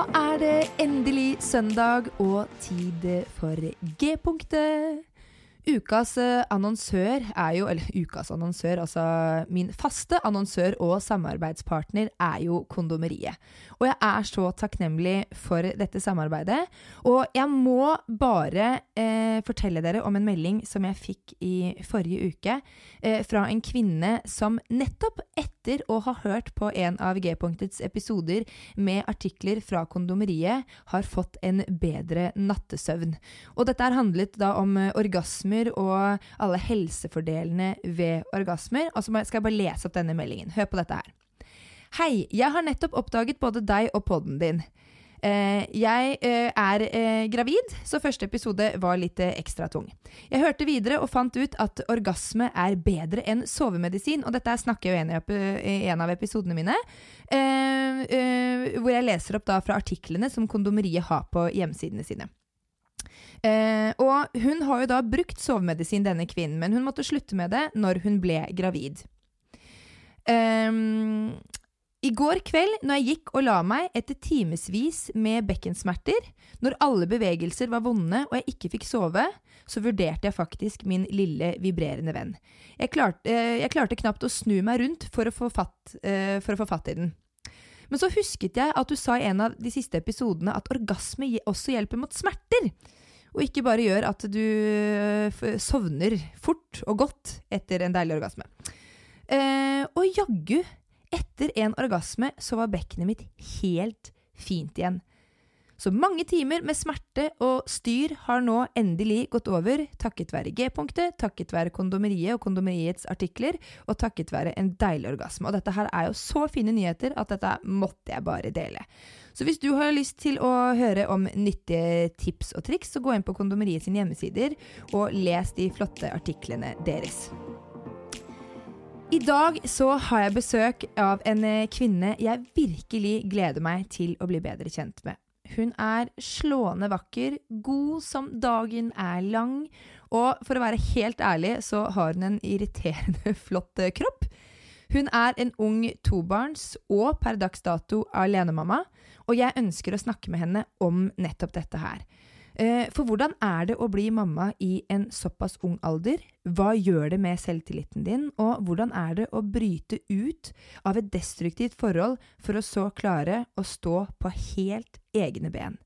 Da er det endelig søndag og tid for G-punktet. Ukas eh, annonsør er jo Eller ukas annonsør, altså min faste annonsør og samarbeidspartner er jo Kondomeriet. Og jeg er så takknemlig for dette samarbeidet. Og jeg må bare eh, fortelle dere om en melding som jeg fikk i forrige uke eh, fra en kvinne som nettopp etter å ha hørt på en av G-punktets episoder med artikler fra Kondomeriet, har fått en bedre nattesøvn. Og dette har handlet da om eh, orgasmer og alle helsefordelene ved orgasmer. Og så skal jeg bare lese opp denne meldingen. Hør på dette her. Hei, jeg har nettopp oppdaget både deg og podden din. Eh, jeg eh, er eh, gravid, så første episode var litt ekstra tung. Jeg hørte videre og fant ut at orgasme er bedre enn sovemedisin, og dette snakker jeg jo i en av episodene mine, hvor jeg leser opp da fra artiklene som kondomeriet har på hjemmesidene sine. Uh, og hun har jo da brukt sovemedisin, denne kvinnen, men hun måtte slutte med det når hun ble gravid. Ehm, I går kveld, når jeg gikk og la meg etter timevis med bekkensmerter, når alle bevegelser var vonde og jeg ikke fikk sove, så vurderte jeg faktisk min lille vibrerende venn. Jeg klarte, eh, jeg klarte knapt å snu meg rundt for å, få fatt, eh, for å få fatt i den. Men så husket jeg at du sa i en av de siste episodene at orgasme også hjelper mot smerter. Og ikke bare gjør at du øh, sovner fort og godt etter en deilig orgasme. Eh, og jaggu, etter en orgasme så var bekkenet mitt helt fint igjen. Så mange timer med smerte og styr har nå endelig gått over, takket være G-punktet, takket være kondomeriet og kondomeriets artikler, og takket være en deilig orgasme. Og dette her er jo så fine nyheter at dette måtte jeg bare dele. Så hvis du har lyst til å høre om nyttige tips og triks, så gå inn på kondomeriet sine hjemmesider og les de flotte artiklene deres. I dag så har jeg besøk av en eh, kvinne jeg virkelig gleder meg til å bli bedre kjent med. Hun er slående vakker, god som dagen er lang, og for å være helt ærlig så har hun en irriterende flott eh, kropp. Hun er en ung tobarns og per dags dato alenemamma, og jeg ønsker å snakke med henne om nettopp dette her. Eh, For hvordan er det å bli mamma i en såpass ung alder? Hva gjør det med selvtilliten din? Og hvordan er det å bryte ut av et destruktivt forhold for å så klare å stå på helt egne ben?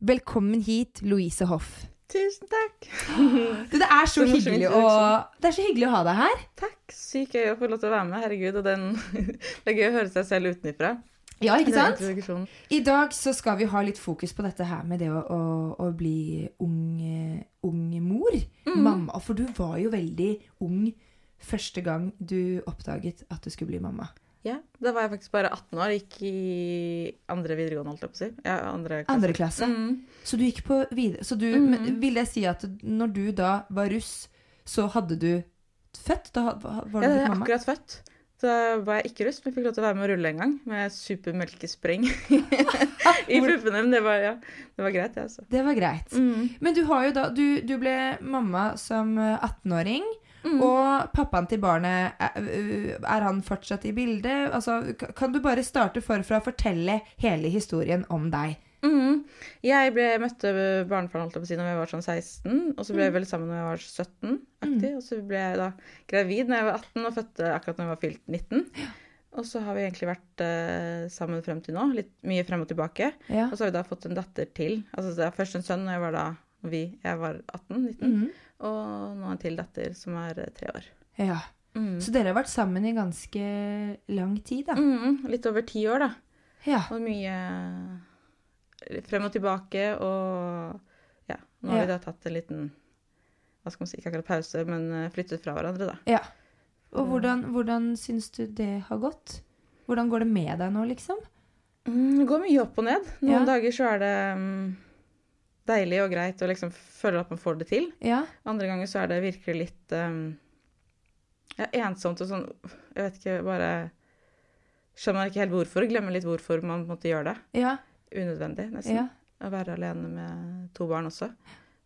Velkommen hit, Louise Hoff. Tusen takk. Du, det er så, Så hyggelig å, det er så hyggelig å ha deg her. Takk. Sykt gøy å få lov til å være med. Herregud. Og den, det er gøy å høre seg selv utenfra. Ja, ikke sant? I dag så skal vi ha litt fokus på dette her med det å, å, å bli ung, eh, ung mor. Mamma. For du var jo veldig ung første gang du oppdaget at du skulle bli mamma. Ja, Da var jeg faktisk bare 18 år. Gikk i andre videregående, holdt jeg på å si. Ja, andre klasse. Andre klasse. Mm. Så du gikk på videre Så du, men vil jeg si at når du da var russ, så hadde du født? Da var Ja, du jeg blitt mamma? akkurat født. Da var jeg ikke russ, men fikk lov til å være med å rulle en gang. Med supermelkespreng i puppene. Men det var, ja, det var greit, det, altså. Det var greit. Mm. Men du har jo da Du, du ble mamma som eh, 18-åring. Og pappaen til barnet, er, er han fortsatt i bildet? Altså, kan du bare starte forfra og fortelle hele historien om deg? Mhm. Jeg ble, møtte barnefaren holdt jeg på å si, når jeg var sånn 16, og så ble jeg vel sammen når jeg var 17. aktig, Og så ble jeg da gravid når jeg var 18 og fødte akkurat når jeg var fylt 19. Og så har vi egentlig vært uh, sammen frem til nå. Litt mye frem og tilbake. Ja. Og så har vi da fått en datter til. Altså det er først en sønn når jeg var da vi, jeg var 18-19, Mm. og nå en til datter som er eh, tre år. ja. Mm. Så dere har vært sammen i ganske lang tid, da? Mhm, litt over ti år, da. Ja. Og mye frem og tilbake, og ja, nå har Ja. vi da tatt en liten hva skal man si, ikke akkurat pause, men eh, flyttet fra hverandre, da. ja. Og hvordan, hvordan syns du det har gått? Hvordan går det med deg nå, liksom? Mm, det går mye opp og ned. Noen Ja. dager så er det mm, deilig og greit å liksom føle at man får det til. Ja. Andre ganger så er det virkelig litt um, ja, ensomt og sånn Jeg vet ikke, bare Skjønner man ikke helt hvorfor. Glemmer litt hvorfor man måtte gjøre det. Ja. Unødvendig, nesten. Ja. Å være alene med to barn også.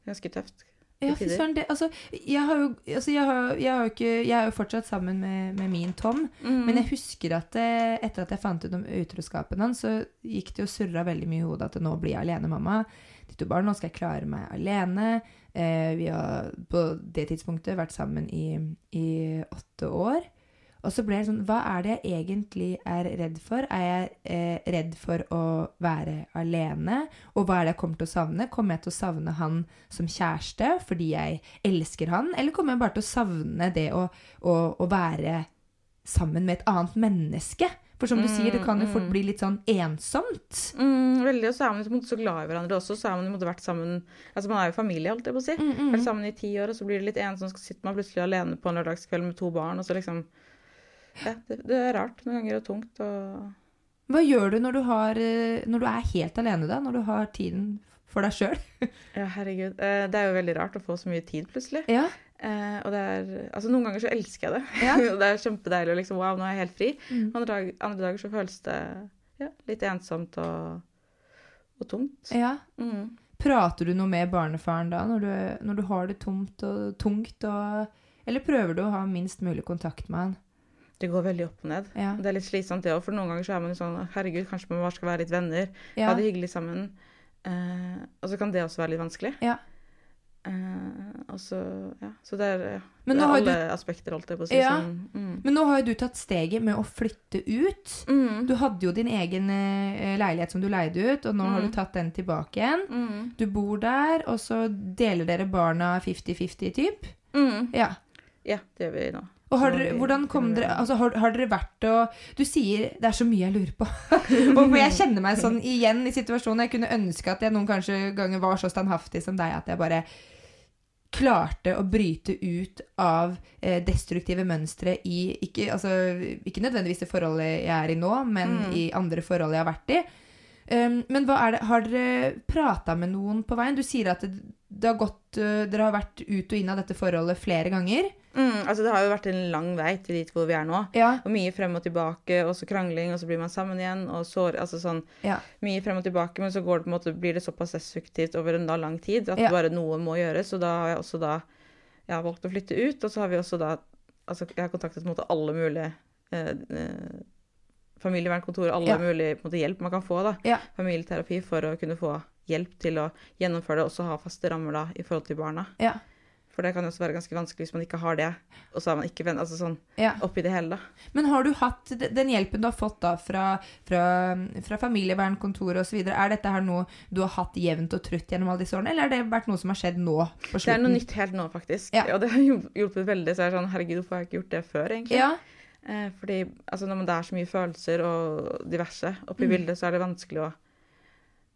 Ganske tøft. Ja, fy søren. Altså, jeg har jo altså, jeg, har, jeg, har ikke, jeg er jo fortsatt sammen med, med min Tom. Mm. Men jeg husker at det, etter at jeg fant ut om utroskapen hans, så gikk det og surra veldig mye i hodet at nå blir jeg alene, mamma. De to barna, nå skal jeg klare meg alene. Eh, vi har på det tidspunktet vært sammen i, i åtte år. Og så ble det sånn Hva er det jeg egentlig er redd for? Er jeg eh, redd for å være alene? Og hva er det jeg kommer til å savne? Kommer jeg til å savne han som kjæreste fordi jeg elsker han? Eller kommer jeg bare til å savne det å, å, å være sammen med et annet menneske? For som du sier, det kan jo fort bli litt sånn ensomt. Mm, veldig, og så er man måte så glad i hverandre også. Så er man måte vært sammen Altså man er jo familie, holdt jeg på å si. Mm, Vært sammen i ti år, og så blir det litt ensomt. Så sitter man plutselig alene på en lørdagskveld med to barn, og så liksom Ja, det, det er rart noen ganger og tungt og Hva gjør du når du, har, eh, når du er helt alene, da? Når du har tiden for deg sjøl? Ja, herregud. Eh, Det er jo veldig rart å få så mye tid plutselig. Ja. Eh, og det er Altså, noen ganger så elsker jeg det. Ja. Det er kjempedeilig og liksom Wow, nå er jeg helt fri. Mm. Andre, dag, andre dager så føles det ja, litt ensomt og, og tungt. ja. Mm. Prater du noe med barnefaren da, når du, når du har det tomt og tungt? Og, eller prøver du å ha minst mulig kontakt med han? Det går veldig opp og ned. Ja. Det er litt slitsomt det òg, for noen ganger så er man jo sånn Herregud, kanskje man bare skal være litt venner. Ja. Ha det hyggelig sammen. Eh, og så kan det også være litt vanskelig. Ja. Eh, og så Ja. Så det er, ja, det er alle alle aspekter, holdt jeg på å si. Ja. Sånn, mm. Men nå har jo du tatt steget med å flytte ut. Mm. Du hadde jo din egen eh, leilighet som du leide ut, og nå har du tatt den tilbake igjen. Mm. Du bor der, og så deler dere barna 50-50 typ. Mm. Ja. Ja, det gjør vi nå. Og har dere, hvordan kom dere, altså har, har dere vært og Du sier det er så mye jeg lurer på. og jeg kjenner meg sånn igjen i situasjonen. Jeg kunne ønske at jeg noen kanskje ganger var så standhaftig som deg at jeg bare klarte å bryte ut av eh, destruktive mønstre i ikke, altså, ikke nødvendigvis det forholdet jeg er i nå, men Mm. i andre forhold jeg har vært i. Um, men hva er det, har dere prata med noen på veien? Du sier at det, det har gått, uh, dere har vært ut og inn av dette forholdet flere ganger. Mm, altså Det har jo vært en lang vei til dit hvor vi er nå. Ja. Og mye frem og tilbake, og så krangling, og så blir man sammen igjen. og sår, altså sånn, Ja. Mye frem og tilbake, men så går det på en måte, blir det såpass destruktivt over en da lang tid at Ja. bare noe må gjøres. Og da har jeg også da jeg har valgt å flytte ut, og så har vi også da altså Jeg har kontaktet på en måte alle mulige eh, eh, familievernkontor, alle Ja. mulige på en måte, hjelp man kan få. da, Ja. Familieterapi for å kunne få hjelp til å gjennomføre det, og også ha faste rammer da i forhold til barna. Ja. For det kan også være ganske vanskelig hvis man ikke har det, og så er man ikke venn, altså sånn ja. oppi det hele, da. Men har du hatt den hjelpen du har fått da fra, fra, fra familievernkontoret osv., er dette her noe du har hatt jevnt og trutt gjennom alle disse årene, eller har det vært noe som har skjedd nå på Det er noe nytt helt nå, faktisk. Ja. Og det har hjulpet veldig. Så jeg er sånn, herregud, hvorfor har jeg ikke gjort det før, egentlig? Ja, Eh, fordi altså, når det er så mye følelser og diverse oppi Mm. bildet, så er det vanskelig å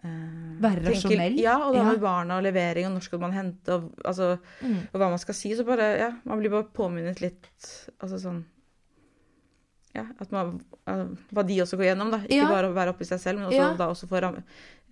Være rasjonell? Ja, og da Ja. med barna og levering, og når skal man hente, og, altså, Mm. og hva man skal si. Så bare, ja, man blir bare påminnet litt Altså sånn Ja, at man, eh, hva de også går gjennom, da. Ikke Ja. bare å være oppi seg selv, men også, Ja. da også få ram,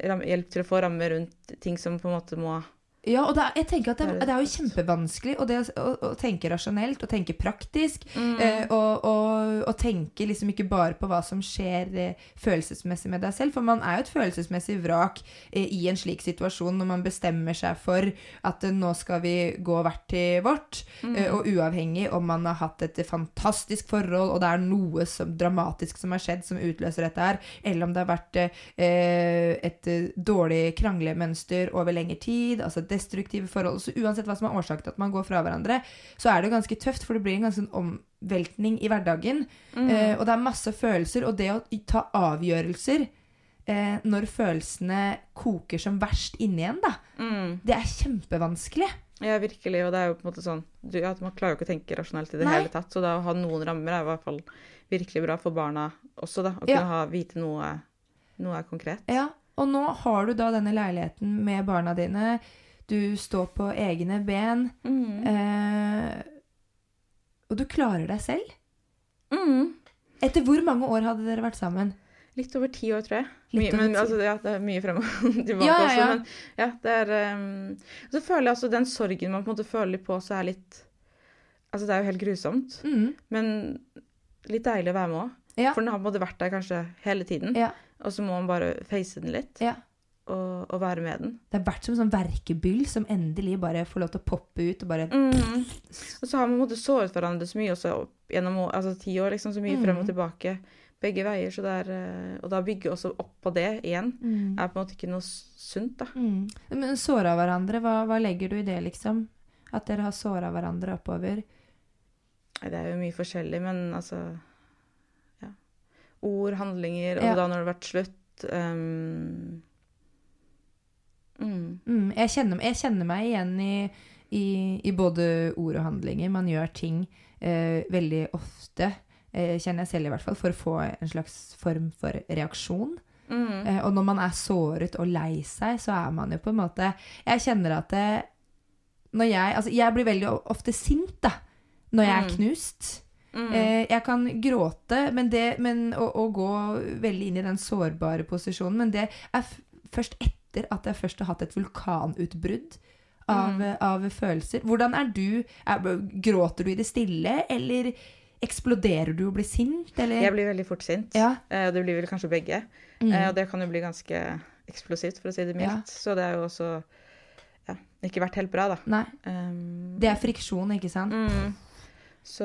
ram, hjelp til å få rammer rundt ting som på en måte må Ja, og er, jeg tenker at det, Det er jo kjempevanskelig og det å, å, tenke rasjonelt og tenke praktisk. Mm. eh, og, og, og tenke liksom ikke bare på hva som skjer eh, følelsesmessig med deg selv. For man er jo et følelsesmessig vrak eh, i en slik situasjon når man bestemmer seg for at eh, nå skal vi gå hvert til vårt. Mm. eh, og uavhengig om man har hatt et fantastisk forhold, og det er noe som, dramatisk som har skjedd som utløser dette her, eller om det har vært eh, et dårlig kranglemønster over lengre tid, altså destruktive forhold. Så uansett hva som er årsaken til at man går fra hverandre, så er det jo ganske tøft, for det blir en ganske sånn omveltning i hverdagen. Mm. Eh, og det er masse følelser, og det å ta avgjørelser eh, når følelsene koker som verst inni en, da, Mm. det er kjempevanskelig. Ja, virkelig. Og det er jo på en måte sånn du, ja, Man klarer jo ikke å tenke rasjonelt i det Nei. hele tatt. Så da å ha noen rammer er i hvert fall virkelig bra for barna også, da. Å Ja. kunne ha, vite noe, noe konkret. Ja, og nå har du da denne leiligheten med barna dine. Du står på egne ben. Mm. Eh, og du klarer deg selv. Mm. Etter hvor mange år hadde dere vært sammen? Litt over ti år, tror jeg. Mye, men altså, ja, det er mye frem og tilbake Ja, ja, også. Men ja, det er um, Så føler jeg også den sorgen man på en måte føler på, så er litt Altså, det er jo helt grusomt, Mm, men litt deilig å være med òg. For den har på en måte vært der kanskje hele tiden. ja, Og så må man bare face den litt, ja. Og, å, være med den. Det har vært som en sånn verkebyll som endelig bare får lov til å poppe ut og bare Mm. Og så har vi på en måte såret hverandre så mye også gjennom altså ti år, liksom, så mye frem og Mm. tilbake. Begge veier. Så det er, eh, og da bygge også opp på det igjen mm. er på en måte ikke noe sunt, da. Mm. Men såra hverandre, hva, hva legger du i det, liksom? At dere har såra hverandre oppover? Det er jo mye forskjellig, men altså Ja. Ord, handlinger, og Ja. da når det har vært slutt um, mm. Mm, jeg, kjenner, jeg kjenner meg igjen i, i, i både ord og handlinger. Man gjør ting eh, veldig ofte, eh, kjenner jeg selv i hvert fall, for å få en slags form for reaksjon. Mm. Eh, og når man er såret og lei seg, så er man jo på en måte Jeg kjenner at det, når jeg Altså, jeg blir veldig ofte sint, da. Når jeg er Mm. knust. Mm. Eh, jeg kan gråte men det, men, og, og gå veldig inn i den sårbare posisjonen, men det er først etter at jeg først har hatt et vulkanutbrudd av, Mm. av følelser. Hvordan er du? Er, gråter du i det stille, eller eksploderer du og blir sint, eller? Jeg blir veldig fort sint. Ja. Eh, det blir vel kanskje begge. Mm. Eh, og det kan jo bli ganske eksplosivt, for å si det mildt. Ja. Så det er jo også ja, ikke vært helt bra, da. Um, Det er friksjon, ikke sant? mm. Så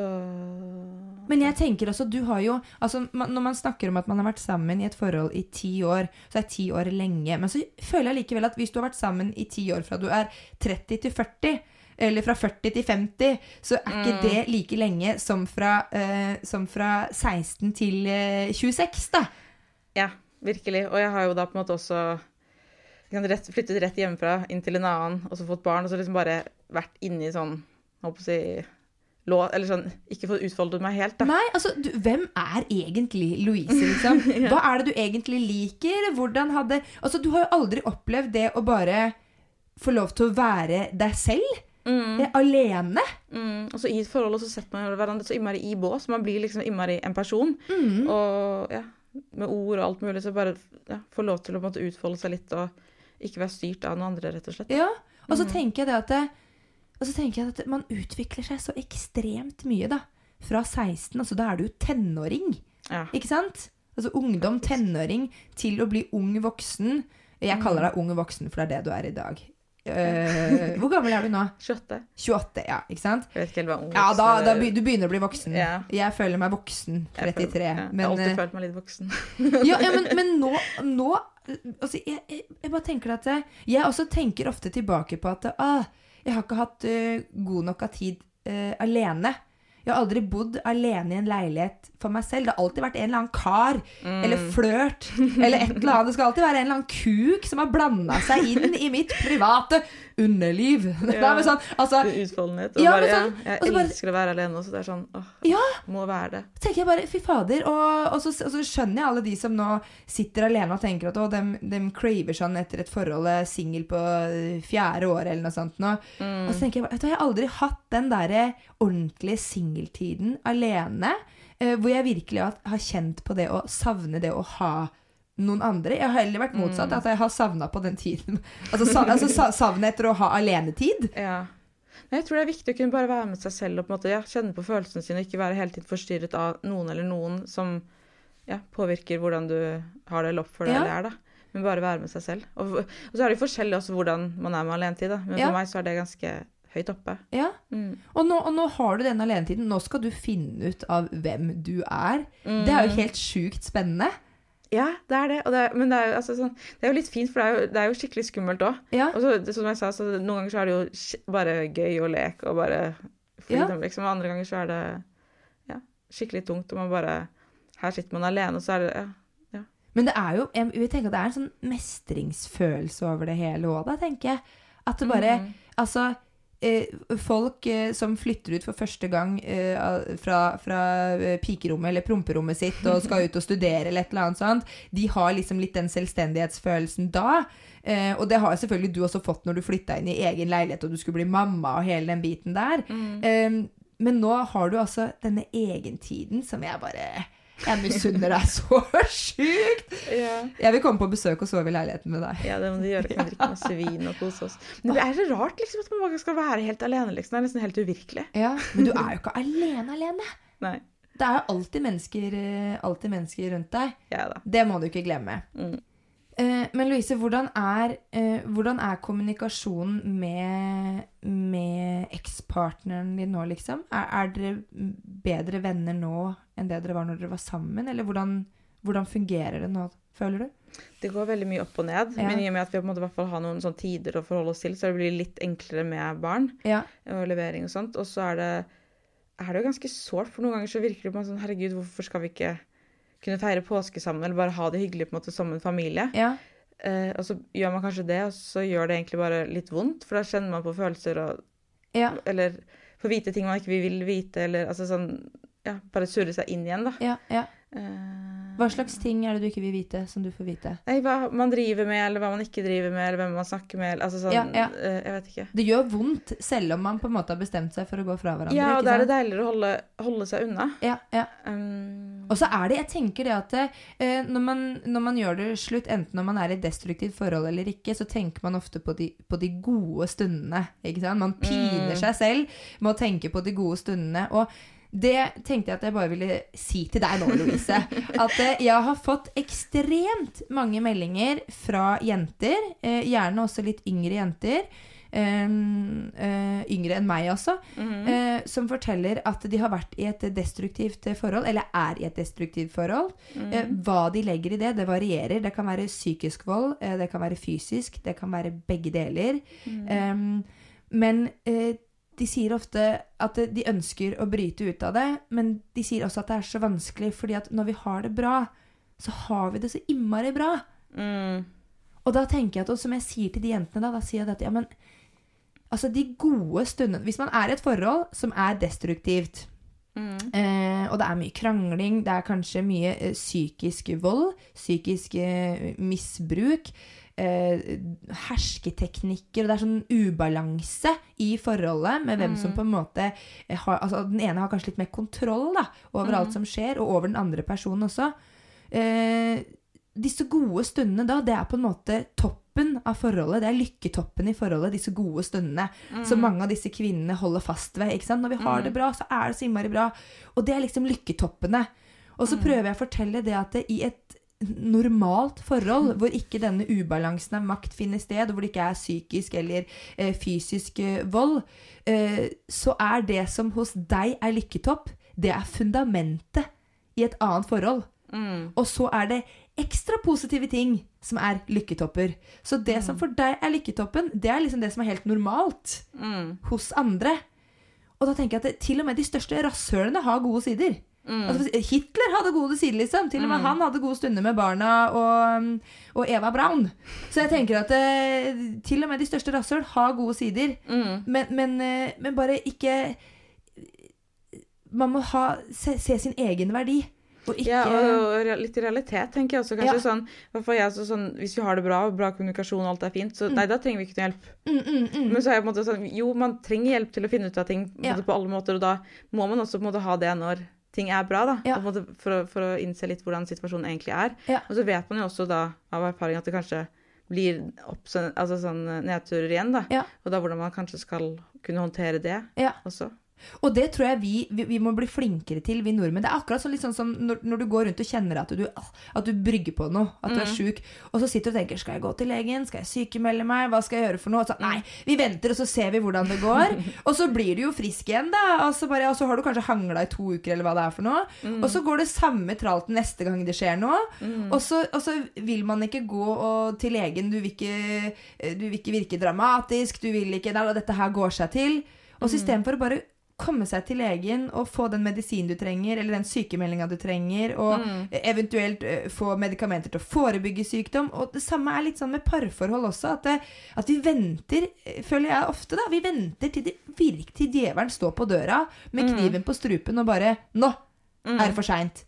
Men jeg tenker også, du har jo altså, man, Når man snakker om at man har vært sammen i et forhold i ti år, så er ti år lenge. Men så føler jeg likevel at hvis du har vært sammen i ti år fra du er 30 til 40, eller fra 40 til 50, så er ikke Mm. det like lenge som fra, uh, som fra 16 til uh, 26, da. Ja, virkelig. Og jeg har jo da på en måte også rett, flyttet rett hjemmefra inn til en annen, og så fått barn, og så liksom bare vært inni sånn Holdt på å si lå, Eller sånn Ikke fått utfoldet meg helt, da. Nei, altså, du, hvem er egentlig Louise, liksom? Hva er det du egentlig liker? Hvordan hadde Altså, du har jo aldri opplevd det å bare få lov til å være deg selv? Mm, Eh, Alene? mm. Og så i et forhold så setter man hverandre så innmari i bås. Man blir liksom innmari en person. Mm. Og ja, med ord og alt mulig, så bare ja, få lov til å måte utfolde seg litt og ikke være styrt av noen andre, rett og slett. Ja. Og Mm. så tenker jeg det at det, og så tenker jeg at man utvikler seg så ekstremt mye, da. Fra 16, altså da er du jo tenåring. Ja. Ikke sant? Altså ungdom, tenåring, til å bli ung voksen. Jeg kaller deg ung voksen, for det er det du er i dag. Uh, hvor gammel er du nå? 28. 28, ja. Ikke sant? Jeg vet ikke helt hva ung voksen Ja, da, da be- du begynner å bli voksen. Yeah. Jeg føler meg voksen. Jeg føler- 33. men, jeg har alltid eh, følt meg litt voksen. ja, ja, men, men nå, nå altså, jeg, jeg, jeg bare tenker at eh, Jeg også tenker ofte tilbake på at ah, jeg har ikke hatt uh, god nok av tid uh, alene. Jeg har aldri bodd alene i en leilighet for meg selv. Det har alltid vært en eller annen kar Mm. eller flørt eller et eller annet. Det skal alltid være en eller annen kuk som har blanda seg inn i mitt private underliv. Det er sånn, altså, Utfoldenhet. Ja, bare, sånn- ja, jeg bare- elsker å være alene også. Det er sånn åh, ja, må være det. Så tenker jeg bare, fy fader. Og, og, så, og så skjønner jeg alle de som nå sitter alene og tenker at å, dem, dem craver sånn etter et forhold, er singel på eh, fjerde år eller noe sånt. Nå. Mm. Og så tenker jeg bare, vet du, jeg har aldri hatt den derre ordentlige singeltiden alene. eh, hvor jeg virkelig har, kjent på det å savne det å ha noen andre. Jeg har heller vært motsatt, at jeg har savna på den tiden. Altså, sa, altså savnet etter å ha alenetid. Ja. Men jeg tror det er viktig å kunne bare være med seg selv og på en måte, ja, kjenne på følelsene sine, og ikke være hele tiden forstyrret av noen eller noen som ja, påvirker hvordan du har det eller oppfører deg Ja. eller er. da. Men bare være med seg selv. Og, og så er det jo forskjellig også hvordan man er med alenetid, da. Men for meg så er det ganske høyt oppe. Ja. Mm. Og nå, og nå har du den alenetiden. Nå skal du finne ut av hvem du er. Det er jo helt sjukt spennende. Ja, det er det. Det er, men det er, jo, altså, sånn, det er jo litt fint, for det er jo, det er jo skikkelig skummelt òg. Ja. Og så, som jeg sa, så noen ganger så er det jo bare gøy å leke og bare freedom, liksom. Og andre ganger så er det ja, skikkelig tungt, og man bare Her sitter man alene, og så er det ja. Men det er jo jeg vil tenke at det er en sånn mestringsfølelse over det hele òg, da, tenker jeg. At det bare mm. Altså, folk eh, som flytter ut for første gang eh, fra, fra eh, pikerommet eller promperommet sitt og skal ut og studere eller et eller annet sånt, de har liksom litt den selvstendighetsfølelsen da. Eh, og det har selvfølgelig du også fått når du flytta inn i egen leilighet og du skulle bli mamma og hele den biten der. Eh, men nå har du altså denne egentiden som jeg bare Jeg misunner deg så sjukt! Ja. Jeg vil komme på besøk og sove i leiligheten med deg. ja, det må du gjøre. Kan drikke masse vin og kose oss. Men det er så rart liksom, at man skal være helt alene. Liksom. Det er nesten helt uvirkelig. Ja, Men du er jo ikke alene alene. Nei. Det er jo alltid mennesker, eh, alltid mennesker rundt deg. Ja. Det må du ikke glemme. Mm. Eh, men Louise, hvordan er, eh, hvordan er kommunikasjonen med, med ekspartneren din nå, liksom? Er, er dere bedre venner nå enn det dere var når dere var sammen? Eller hvordan, hvordan fungerer det nå, føler du? Det går veldig mye opp og ned. Ja. Men i og med at vi på en måte hvert fall har noen sånne tider å forholde oss til, så det blir litt enklere med barn Ja. og levering og sånt. Og så er det, er det jo ganske sårt, for noen ganger så virker det på meg sånn Herregud, hvorfor skal vi ikke kunne feire påske sammen, eller bare ha det hyggelig på en måte som en familie? ja. Eh, og så gjør man kanskje det, og så gjør det egentlig bare litt vondt, for da kjenner man på følelser og Ja. Eller får vite ting man ikke vil vite, eller altså sånn Ja, bare surre seg inn igjen, da. ja, ja. Eh, Hva slags ting er det du ikke vil vite, som du får vite? Nei, hva man driver med, eller hva man ikke driver med, eller hvem man snakker med. Altså sånn Ja, ja. eh, Jeg vet ikke. Det gjør vondt, selv om man på en måte har bestemt seg for å gå fra hverandre. Ja, og da er det deiligere å holde, holde seg unna. Ja, ja. Um, Og så er det, jeg tenker det at eh, når, man, når man gjør det slutt, enten når man er i et destruktivt forhold eller ikke, så tenker man ofte på de, på de gode stundene. Man piner Mm. seg selv med å tenke på de gode stundene. Og det tenkte jeg at jeg bare ville si til deg nå, Louise. At eh, jeg har fått ekstremt mange meldinger fra jenter, eh, gjerne også litt yngre jenter. eh, eh, yngre enn meg også, mhm. eh, som forteller at de har vært i et destruktivt forhold, eller er i et destruktivt forhold. Mm. Hva de legger i det, det varierer. Det kan være psykisk vold, det kan være fysisk, det kan være begge deler. Mm. Men eh, de sier ofte at de ønsker å bryte ut av det, men de sier også at det er så vanskelig, fordi at når vi har det bra, så har vi det så innmari bra. mm. Og da tenker jeg at, og som jeg sier til de jentene, da, da sier jeg at ja, men altså de gode stundene Hvis man er i et forhold som er destruktivt, Mm. eh, og det er mye krangling, det er kanskje mye eh, psykisk vold, psykisk eh, misbruk, eh, hersketeknikker, og det er sånn ubalanse i forholdet med hvem som på en måte eh, har Altså den ene har kanskje litt mer kontroll da, over alt som skjer, og over den andre personen også. Eh, disse gode stundene da, det er på en måte toppen av forholdet. Det er lykketoppen i forholdet, disse gode stundene. Som mange av disse kvinnene holder fast ved. ikke sant? Når vi har det bra, så er det så innmari bra. Og det er liksom lykketoppene. Og så prøver jeg å fortelle det at det, i et normalt forhold, hvor ikke denne ubalansen av makt finner sted, og hvor det ikke er psykisk eller eh, fysisk eh, vold, eh, så er det som hos deg er lykketopp, det er fundamentet i et annet forhold. Mm. Og så er det ekstra positive ting som er lykketopper. Så det som for deg er lykketoppen, det er liksom det som er helt normalt Mm. hos andre. Og da tenker jeg at det, til og med de største rasshølene har gode sider. Altså, Hitler hadde gode sider, liksom. Til og med han hadde gode stunder med barna og, og Eva Braun. Så jeg tenker at eh, til og med de største rasshøl har gode sider. Mm. Men, men, eh, men bare ikke Man må ha, se, se sin egen verdi. Og ikke Ja, og, og litt realitet, tenker jeg også. Kanskje Ja. sånn, jeg, så sånn Hvis vi har det bra, og bra kommunikasjon og alt er fint, så nei, da trenger vi ikke noe hjelp. mm, mm, mm. Men så er jeg på en måte sånn Jo, man trenger hjelp til å finne ut av ting på, Ja. på alle måter, og da må man også på en måte ha det når ting er bra, da. Ja. For, å, for å innse litt hvordan situasjonen egentlig er. Ja. Og så vet man jo også da av erfaring at det kanskje blir opp, altså sånn nedturer igjen, da. Ja. Og da hvordan man kanskje skal kunne håndtere det Ja. også. Og det tror jeg vi, vi, vi må bli flinkere til, vi nordmenn. Det er akkurat sånn, sånn som når, når du går rundt og kjenner at du, at du brygger på noe, at du er sjuk, og så sitter du og tenker skal jeg gå til legen, skal jeg sykemelde meg, hva skal jeg gjøre for noe? Så, nei, vi venter, og så ser vi hvordan det går. og så blir du jo frisk igjen, da. Og så, bare, og så har du kanskje hangla i to uker, eller hva det er for noe. Og så går det samme tralten neste gang det skjer noe. Og, så, og så vil man ikke gå og, til legen, du vil ikke, du vil ikke virke dramatisk, du vil ikke Nei, dette her går seg til. Og så istedenfor å bare komme seg til legen og få den medisinen du trenger, eller den sykemeldinga du trenger, og eventuelt eh, få medikamenter til å forebygge sykdom. Og det samme er litt sånn med parforhold også, at, det, at vi venter, eh, føler jeg ofte, da, vi venter til det til djevelen står på døra med kniven på strupen og bare Nå er det for seint.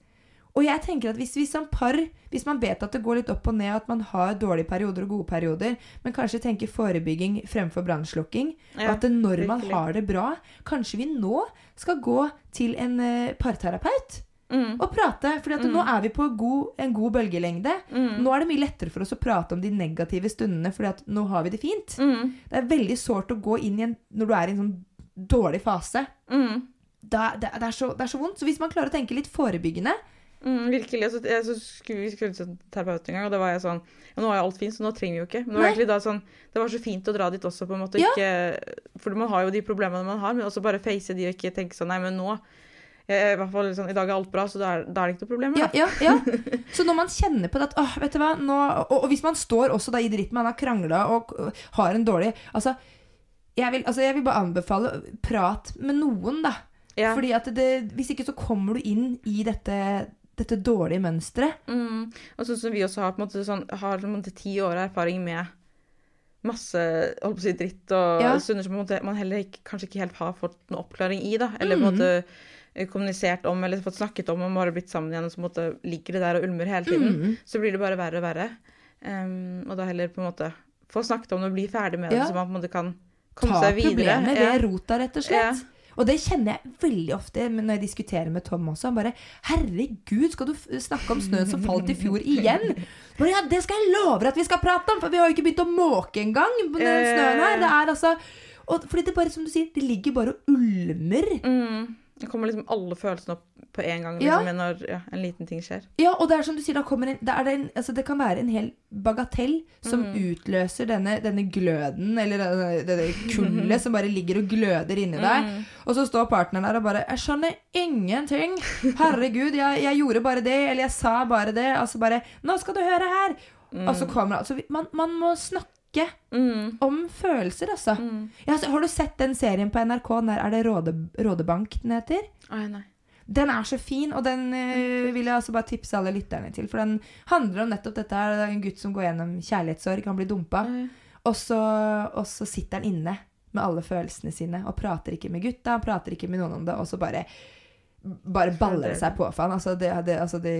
Og jeg tenker at hvis vi som par, hvis man vet at det går litt opp og ned, at man har dårlige perioder og gode perioder, men kanskje tenker forebygging fremfor brannslukking, og at det når man har det bra, kanskje vi nå skal gå til en eh, parterapeut Mm. og prate. For nå er vi på god, en god bølgelengde. Mm. Nå er det mye lettere for oss å prate om de negative stundene, for nå har vi det fint. Mm. Det er veldig sårt å gå inn i en, når du er i en sånn dårlig fase. Mm. Da, det, det, er så, det er så vondt. Så hvis man klarer å tenke litt forebyggende Mm, virkelig. Altså, jeg, så skulle vi skulle til terapeut en gang, og da var jeg sånn ja, Nå er alt fint, så nå trenger vi jo ikke. Men det var egentlig da sånn Det var så fint å dra dit også, på en måte. Ja. Ikke, for man har jo de problemene man har, men også bare face de og ikke tenke sånn Nei, men nå jeg, i hvert fall sånn, I dag er alt bra, så da er, da er det ikke noe problem. Ja, ja, ja. Så når man kjenner på det at åh, vet du hva, nå, og, og hvis man står også da i dritten, man har krangla og har en dårlig Altså, jeg vil, altså, jeg vil bare anbefale prat med noen, da. Ja. Fordi at det, hvis ikke så kommer du inn i dette, dette dårlige mønsteret. Mm. Og sånn som vi også har på en måte sånn, har på en måte ti år erfaring med masse holdt på å si, dritt og Ja. stunder som på måte, man heller ikke, kanskje ikke helt har fått noen oppklaring i. da, Eller på Mm. en måte eh, kommunisert om eller fått snakket om og bare blitt sammen igjen, og så på måte ligger det der og ulmer hele tiden. Mm. Så blir det bare verre og verre. Um, og da heller på en måte få snakket om det og bli ferdig med det, Ja. så man på en måte kan komme Ta seg videre. Ta problemet Ja. ved rota, rett og slett. Ja. Og det kjenner jeg veldig ofte når jeg diskuterer med Tom også. Han bare 'Herregud, skal du snakke om snøen som falt i fjor igjen?' Bare, ja, det skal jeg love deg at vi skal prate om, for vi har jo ikke begynt å måke engang. snøen her. Det er altså og, Fordi det bare, som du sier, det ligger bare og ulmer. Mm. Det kommer liksom alle følelsene opp på en gang Ja. liksom, når ja, en liten ting skjer. Ja, og det er som du sier, en, det, en altså det kan være en hel bagatell som Mm. utløser denne, denne gløden, eller denne, denne kullet som bare ligger og gløder inni deg. Mm. Og så står partneren der og bare 'Jeg skjønner ingenting. Herregud, jeg, jeg gjorde bare det.' Eller 'jeg sa bare det.' Altså bare 'Nå skal du høre her.' Og så kommer altså, man, man må snakke Mm. om følelser, altså. Mm. Ja, så har du sett den serien på NRK? Der, er det Råde, Rådebank den heter? Ai. Den er så fin, og den uh, vil jeg altså bare tipse alle lytterne til. For den handler om nettopp dette her. Det en gutt som går gjennom kjærlighetssorg. Han blir dumpa. Og så, og så sitter han inne med alle følelsene sine og prater ikke med gutta, han prater ikke med noen om det, og så bare bare baller det seg på for han. Altså det, det, altså det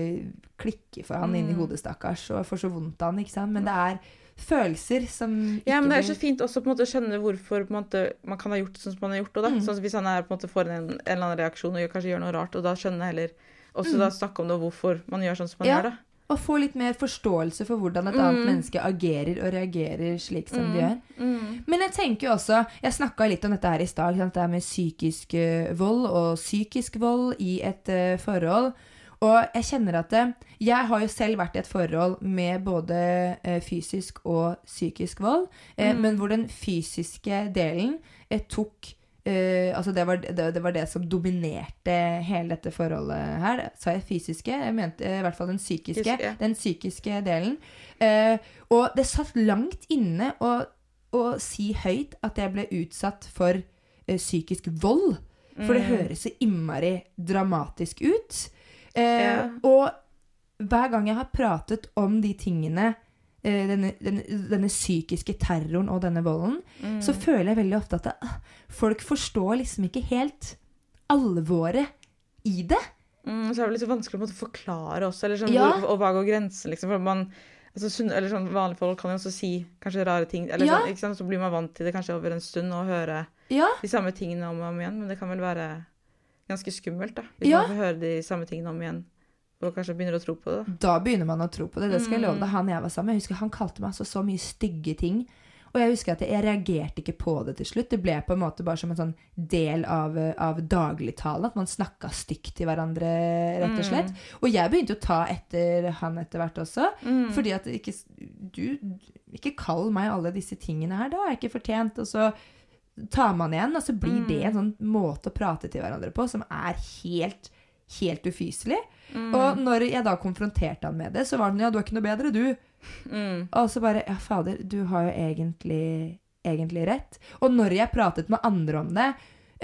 klikker for han inni Mm. hodet, stakkars, og får så vondt av han, ikke sant. Men det er følelser som ikke Ja, men det er så fint også på en måte å skjønne hvorfor måte, man kan ha gjort sånn som man har gjort. Og. Mm. Sånn Hvis han er, på en måte får en, en eller annen reaksjon og kanskje gjør noe rart, og da skjønne heller også Mm. da snakke om det, og hvorfor man gjør sånn som man Ja. gjør. da. Og få litt mer forståelse for hvordan et annet Mm. menneske agerer og reagerer slik som de Mm. gjør. Mm. Men jeg tenker jo også Jeg snakka litt om dette her i stad. Det her med psykisk eh, vold og psykisk vold i et uh, forhold. Og jeg kjenner at det, Jeg har jo selv vært i et forhold med både eh, fysisk og psykisk vold. Eh, Mm. Men hvor den fysiske delen eh, tok Uh, altså det var det, det var det som dominerte hele dette forholdet her. Sa jeg fysiske? Jeg mente uh, i hvert fall den psykiske. Fysisk, ja. Den psykiske delen. Uh, og det satt langt inne å, å si høyt at jeg ble utsatt for eh, psykisk vold. For det Mm. høres så innmari dramatisk ut. Eh, Ja. Og hver gang jeg har pratet om de tingene, eh, denne, denne, denne psykiske terroren og denne volden, Mm. så føler jeg veldig ofte at det, ah, folk forstår liksom ikke helt alvoret i det. Mm, så er det litt vanskelig å måtte forklare også, eller sånn, Ja. hvor, og hva går grensen, liksom. For man, altså, sunn- eller sånn, vanlige folk kan jo også si kanskje rare ting, eller Ja. sånn, så blir man vant til det kanskje over en stund, og høre Ja. de samme tingene om og om igjen, men det kan vel være ganske skummelt, da. Hvis Ja. man høre de samme tingene om igjen, og kanskje begynner å tro på det. da. Da begynner man å tro på det. Det skal jeg love Mm. deg. Han jeg var sammen med, jeg husker han kalte meg altså så mye stygge ting. Og jeg husker at jeg reagerte ikke på det til slutt. Det ble på en måte bare som en sånn del av, av dagligtalen. At man snakka stygt til hverandre, rett og slett. Og jeg begynte å ta etter han etter hvert også. Mm. Fordi at ikke, du Ikke kall meg alle disse tingene her. Det har jeg ikke fortjent. Og så tar man igjen, og så blir det en sånn måte å prate til hverandre på som er helt, helt ufyselig. Og når jeg da konfronterte han med det, så var sånn Ja, du er ikke noe bedre, du. Mm. Og så bare Ja, fader, du har jo egentlig, egentlig rett. Og når jeg pratet med andre om det,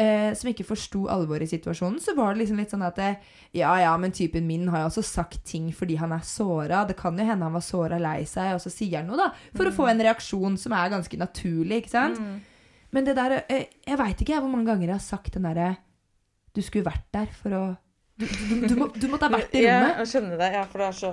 eh, som ikke forsto alvoret i situasjonen, så var det liksom litt sånn at det, Ja, ja, men typen min har jo også sagt ting fordi han er såra. Det kan jo hende han var såra lei seg, og så sier han noe, da. For å få en reaksjon som er ganske naturlig, ikke sant. Men det der eh, Jeg veit ikke hvor mange ganger jeg har sagt den derre Du skulle vært der for å Du, du, du, må, du måtte ha vært i rommet. Ja, jeg skjønner det. Ja, for det er så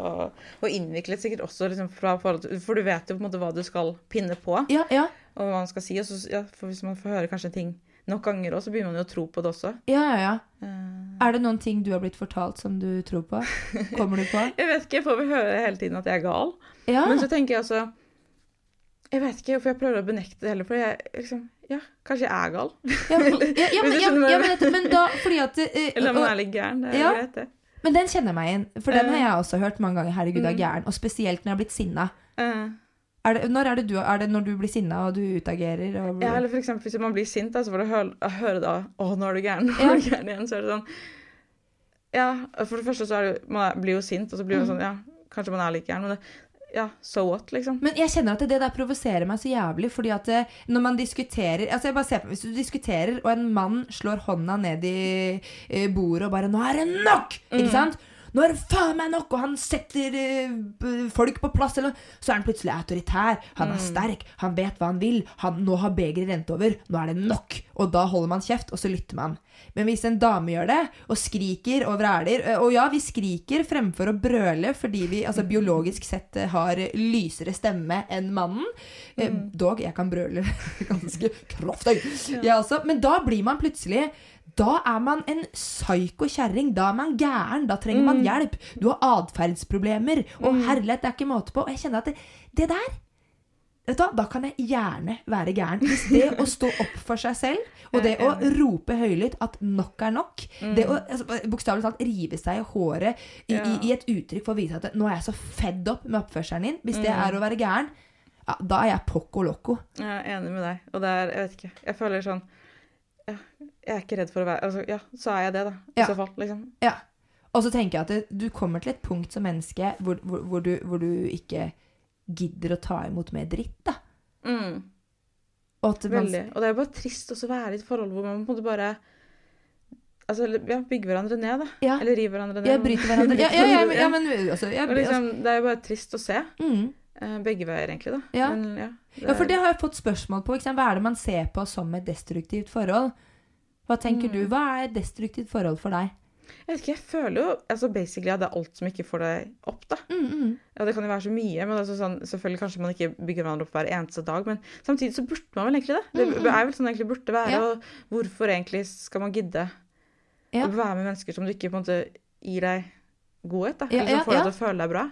Og innviklet sikkert også, liksom, fra forhold til For du vet jo på en måte hva du skal pinne på, Ja, ja. og hva man skal si. Og så, ja, for hvis man får høre kanskje ting nok ganger òg, så begynner man jo å tro på det også. Ja, ja, ja. Uh... Er det noen ting du har blitt fortalt som du tror på? Kommer du på? Jeg vet ikke, jeg får vel høre hele tiden at jeg er gal. Ja. Men så tenker jeg altså Jeg vet ikke hvorfor jeg prøver å benekte det heller, for jeg liksom Ja, kanskje jeg er gal. Ja, men, ja, ja, men, ja, ja, men, men da fordi at uh, Eller om man er litt gæren. Det er Ja. greit, det. Men den kjenner jeg meg igjen. For den har Eh. jeg også hørt mange ganger. Herregud, jeg er Mm. gæren. Og spesielt når jeg har blitt sinna. Er det, når er det, du, er det når du blir sinna og du utagerer? Og, Ja, eller for eksempel hvis man blir sint, da, så får du høre, høre da Å, nå er du gæren. Nå er du gæren igjen. Så er det sånn Ja, for det første så er det Man blir jo sint, og så blir Mm. man sånn Ja, kanskje man er litt gæren, men det Ja, so what, liksom. Men jeg kjenner at det der provoserer meg så jævlig, fordi at eh, når man diskuterer Altså jeg bare ser på, Hvis du diskuterer, og en mann slår hånda ned i eh, bordet og bare 'Nå er det nok!' Ikke sant? Nå er det faen meg nok! Og han setter uh, folk på plass. Eller, så er han plutselig autoritær. Han er sterk. Han vet hva han vil. Han, nå har begeret rent over. Nå er det nok! Og da holder man kjeft, og så lytter man. Men hvis en dame gjør det, og skriker og vræler eh, Og ja, vi skriker fremfor å brøle fordi vi altså, biologisk sett eh, har lysere stemme enn mannen. Mm. Dog, jeg kan brøle ganske kraftig, jeg også. Men da blir man plutselig da er man en psyko kjerring. Da er man gæren. Da trenger man hjelp. Du har atferdsproblemer. Og herlighet, det er ikke måte på. Og jeg kjenner at det, det der Vet du hva, Da kan jeg gjerne være gæren. Hvis det å stå opp for seg selv, og det å rope høylytt at nok er nok Det å altså, bokstavelig talt rive seg i håret i, i, i et uttrykk for å vise at nå er jeg så fedd opp med oppførselen din Hvis det er å være gæren, ja, da er jeg poco loco. Jeg er enig med deg. Og det er Jeg vet ikke. Jeg føler sånn ja, Jeg er ikke redd for å være altså, Ja, så er jeg det, da. I Ja. så fall. Liksom. Ja. Og så tenker jeg at det, du kommer til et punkt som menneske hvor, hvor, hvor, du, hvor du ikke gidder å ta imot mer dritt, da. Mm, Og veldig. Og det er jo bare trist også å være i et forhold hvor man på en måte bare Altså, ja, bygge hverandre ned, da. Ja. Eller rive hverandre ned. Ja, bryter hverandre. Ja, ja, ja, men, ja, men altså, jeg, liksom, det er jo bare trist å se. mm. eh, Begge veier, egentlig, da. Ja. Men, ja, Ja, for det har jeg fått spørsmål på. Hva er det man ser på som et destruktivt forhold? Hva tenker Mm. du? Hva er et destruktivt forhold for deg? Jeg vet ikke, jeg føler jo altså basically at det er alt som ikke får deg opp, da. Mm, mm. Ja, det kan jo være så mye, men altså sånn, selvfølgelig kanskje man ikke bygger hverandre opp hver eneste dag, men samtidig så burde man vel egentlig det. Det Mm, mm. er vel sånn det egentlig burde være, Ja. og hvorfor egentlig skal man gidde Ja. å være med mennesker som du ikke på en måte gir deg godhet, da? Ja, Eller som ja, får deg ja. til å føle deg bra?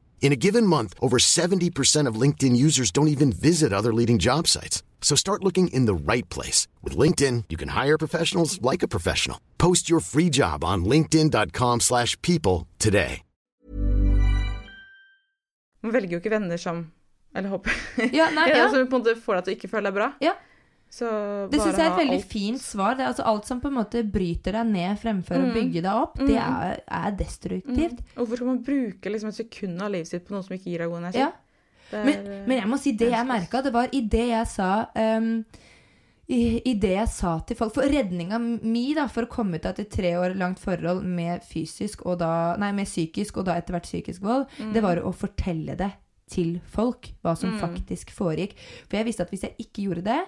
In a given month, over 70% of LinkedIn users don't even visit other leading job sites. So start looking in the right place. With LinkedIn, you can hire professionals like a professional. Post your free job on linkedin.com/people slash people today. Man velger jo ikke venner som Eller håper Ja, nei, ja. Som på en måte får deg til å ikke føle deg bra. Ja. Så Det syns jeg er et veldig alt- fint svar. Det altså alt som på en måte bryter deg ned fremfor å Mm. bygge deg opp, det er, er destruktivt. Mm. Og Hvorfor skal man bruke liksom et sekund av livet sitt på noe som ikke gir deg god energi? Ja. Er, Men, men jeg må si det jeg merka, det var i det jeg sa um, i, I det jeg sa til folk For redninga mi da, for å komme ut av et tre år langt forhold med fysisk og da Nei, med psykisk og da etter hvert psykisk vold, det var å fortelle det til folk. Hva som Mm. faktisk foregikk. For jeg visste at hvis jeg ikke gjorde det,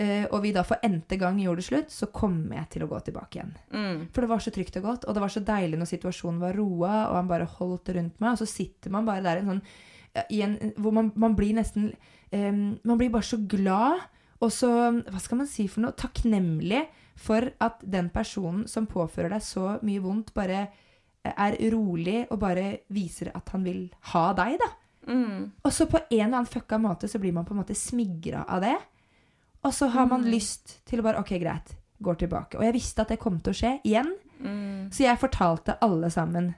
eh, og vi da for n-te gang gjorde det slutt, så kommer jeg til å gå tilbake igjen. Mm. For det var så trygt og godt, og det var så deilig når situasjonen var roa, og han bare holdt rundt meg, og så sitter man bare der en sånn, i en, hvor man, man blir nesten um, Man blir bare så glad, og så Hva skal man si for noe? Takknemlig for at den personen som påfører deg så mye vondt, bare er rolig og bare viser at han vil ha deg, da. Mm. Og så på en eller annen fucka måte så blir man på en måte smigra av det. Og så har man lyst til å bare OK, greit. Går tilbake. Og jeg visste at det kom til å skje igjen. Mm. Så jeg fortalte alle sammen.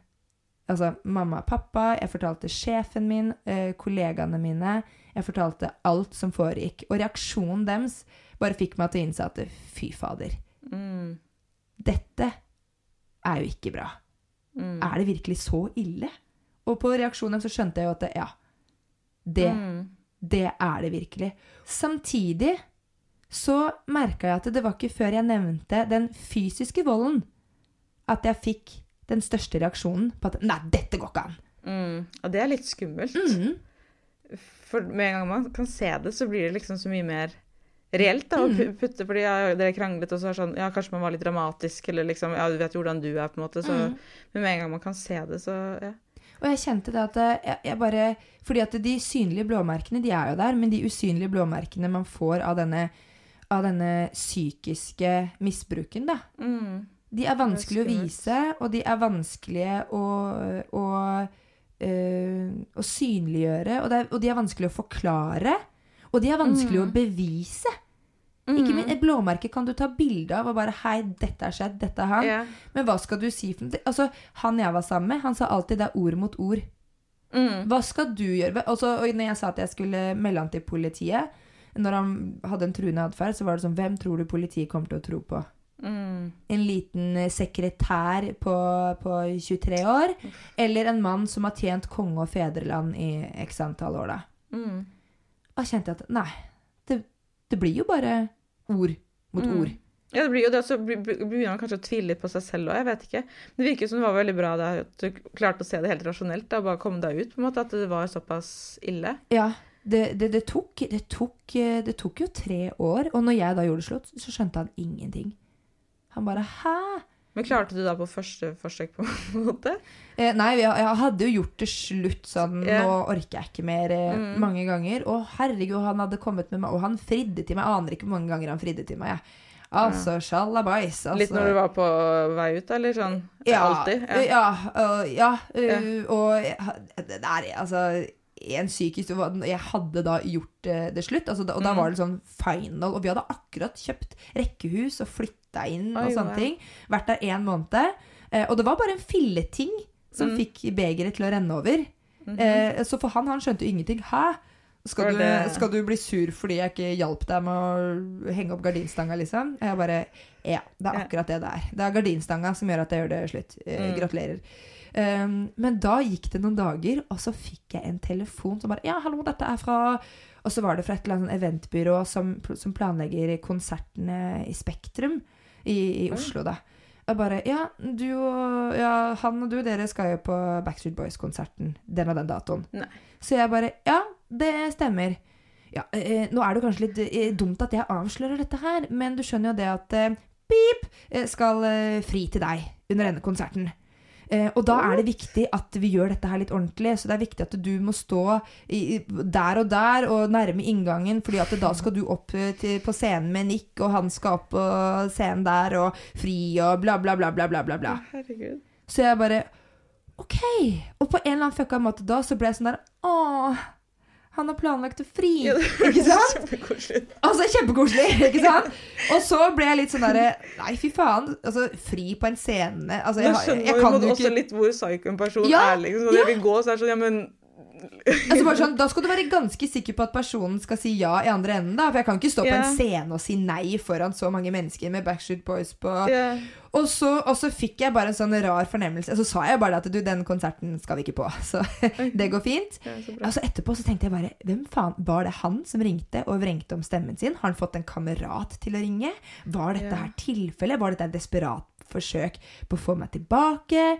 Altså mamma og pappa, jeg fortalte sjefen min, eh, kollegaene mine. Jeg fortalte alt som foregikk. Og reaksjonen deres bare fikk meg til å innse at fy fader, Mm. dette er jo ikke bra. Mm. Er det virkelig så ille? Og på reaksjonen så skjønte jeg jo at det, ja, det, Mm. det er det virkelig. Samtidig så merka jeg at det var ikke før jeg nevnte den fysiske volden, at jeg fikk den største reaksjonen på at Nei, dette går ikke an. Mm. Og det er litt skummelt. Mhm. For med en gang man kan se det, så blir det liksom så mye mer reelt da, å putte. Fordi ja, dere kranglet, og så er sånn Ja, kanskje man var litt dramatisk, eller liksom Ja, du vet jo hvordan du er, på en måte. Så, Men med en gang man kan se det, så ja. Og jeg kjente det at eh, jeg, jeg bare Fordi at de synlige blåmerkene, de er jo der, men de usynlige blåmerkene man får av denne, av denne psykiske misbruken, da, Mm. de er vanskelig å vise, og de er vanskelige å, å, eh, å synliggjøre, og, det er, og de er vanskelig å forklare, og de er vanskelig å bevise. Ikke min, Et blåmerke kan du ta bilde av og bare 'Hei, dette har skjedd. Dette er han.' Yeah. Men hva skal du si? Altså, Han jeg var sammen med, han sa alltid 'det er ord mot ord'. Mm. Hva skal du gjøre? Altså, og når jeg sa at jeg skulle melde han til politiet, når han hadde en truende atferd, så var det sånn Hvem tror du politiet kommer til å tro på? Mm. En liten eh, sekretær på, på 23 år? Eller en mann som har tjent konge og fedreland i x antall år, da? Mm. Da kjente jeg at nei, det, det blir jo bare ord mot Mm. ord. Ja, det blir jo det, så begynner man kanskje å tvile litt på seg selv òg, jeg vet ikke. Men det virker som det var veldig bra da, at du klarte å se det helt rasjonelt, da, bare komme deg ut, på en måte, at det var såpass ille. Ja, det, det, det, tok, det, tok, eh, det tok jo tre år, og når jeg da gjorde det slutt, så skjønte han ingenting. Han bare 'hæ?' Men klarte du da på første forsøk, på en måte? Eh, nei, jeg, jeg hadde jo gjort det slutt sånn yeah. Nå orker jeg ikke mer eh, Mm. mange ganger. Å, herregud, han hadde kommet med meg Og han fridde til meg. Jeg aner ikke hvor mange ganger han fridde til meg. jeg. Altså, sjalabais. Altså. Litt når du var på vei ut, eller sånn? ja, Alltid? Ja. og- ja, uh, Ja. og det er altså en psykisk Jeg hadde da gjort eh, det slutt, altså, og da Mm. var det sånn final. Og vi hadde akkurat kjøpt rekkehus og flytta inn og Oi, sånne ting. Vært der én måned. Eh, og det var bare en filleting som Mm. fikk begeret til å renne over. eh, så for han, han skjønte jo ingenting. Hæ? Skal du, skal du bli sur fordi jeg ikke hjalp deg med å henge opp gardinstanga, liksom? Jeg bare Ja, det er akkurat det det er. Det er gardinstanga som gjør at jeg gjør det slutt. Mm. Gratulerer. Um, men da gikk det noen dager, og så fikk jeg en telefon som bare Ja, hallo, dette er fra Og så var det fra et eller annet sånn eventbyrå som, som planlegger konsertene i Spektrum i, i Oslo, da. Jeg bare Ja, du og ja, han og du, dere skal jo på Backstreet Boys-konserten den og den datoen. Nei. Så jeg bare Ja, det stemmer. Ja, eh, nå er det kanskje litt eh, dumt at jeg avslører dette her, men du skjønner jo det at eh, Pip eh, skal eh, fri til deg under denne konserten. Eh, og da er det viktig at vi gjør dette her litt ordentlig. Så det er viktig at du må stå i, der og der og nærme inngangen, fordi at da skal du opp eh, til, på scenen med Nick, og han skal opp på scenen der og fri og bla, bla, bla, bla, bla, bla. Herregud. Så jeg bare OK. Og på en eller annen fucka måte da så ble jeg sånn der Å, han har planlagt å fri. Ja, det Ikke sant? Kjempekoselig. Altså, kjempekoselig, ikke sant? Og så ble jeg litt sånn derre Nei, fy faen. Altså, fri på en scene Altså, jeg, Nå skjønner jeg man kan jo også litt hvor psycho en person Ja, er. liksom. Så ja. det vil gå, så er det sånn Ja, men Altså bare sånn, Da skal du være ganske sikker på at personen skal si ja i andre enden. da For jeg kan ikke stå på en scene og si nei foran så mange mennesker med Backstreet Boys på yeah. og, så, og så fikk jeg bare en sånn rar fornemmelse. Så sa jeg bare at du, den konserten skal vi ikke på. Så det går fint. Ja, så. Altså Etterpå så tenkte jeg bare Hvem faen Var det han som ringte og vrengte om stemmen sin? Har han fått en kamerat til å ringe? Var dette yeah. her tilfellet? Var dette et desperat forsøk på å få meg tilbake?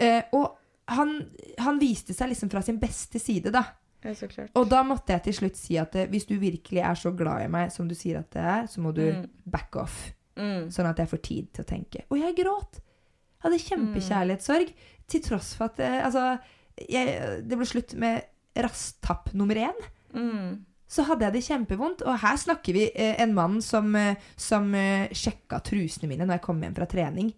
Eh, og han, han viste seg liksom fra sin beste side, da. Ja, så klart. Og da måtte jeg til slutt si at eh, hvis du virkelig er så glad i meg som du sier at det er, så må du Mm. back off. Mm. Sånn at jeg får tid til å tenke. Og jeg gråt. Jeg hadde kjempekjærlighetssorg. Til tross for at eh, altså, jeg, det ble slutt med rasttapp nummer én. Mm. Så hadde jeg det kjempevondt. Og her snakker vi eh, en mann som, eh, som eh, sjekka trusene mine når jeg kom hjem fra trening.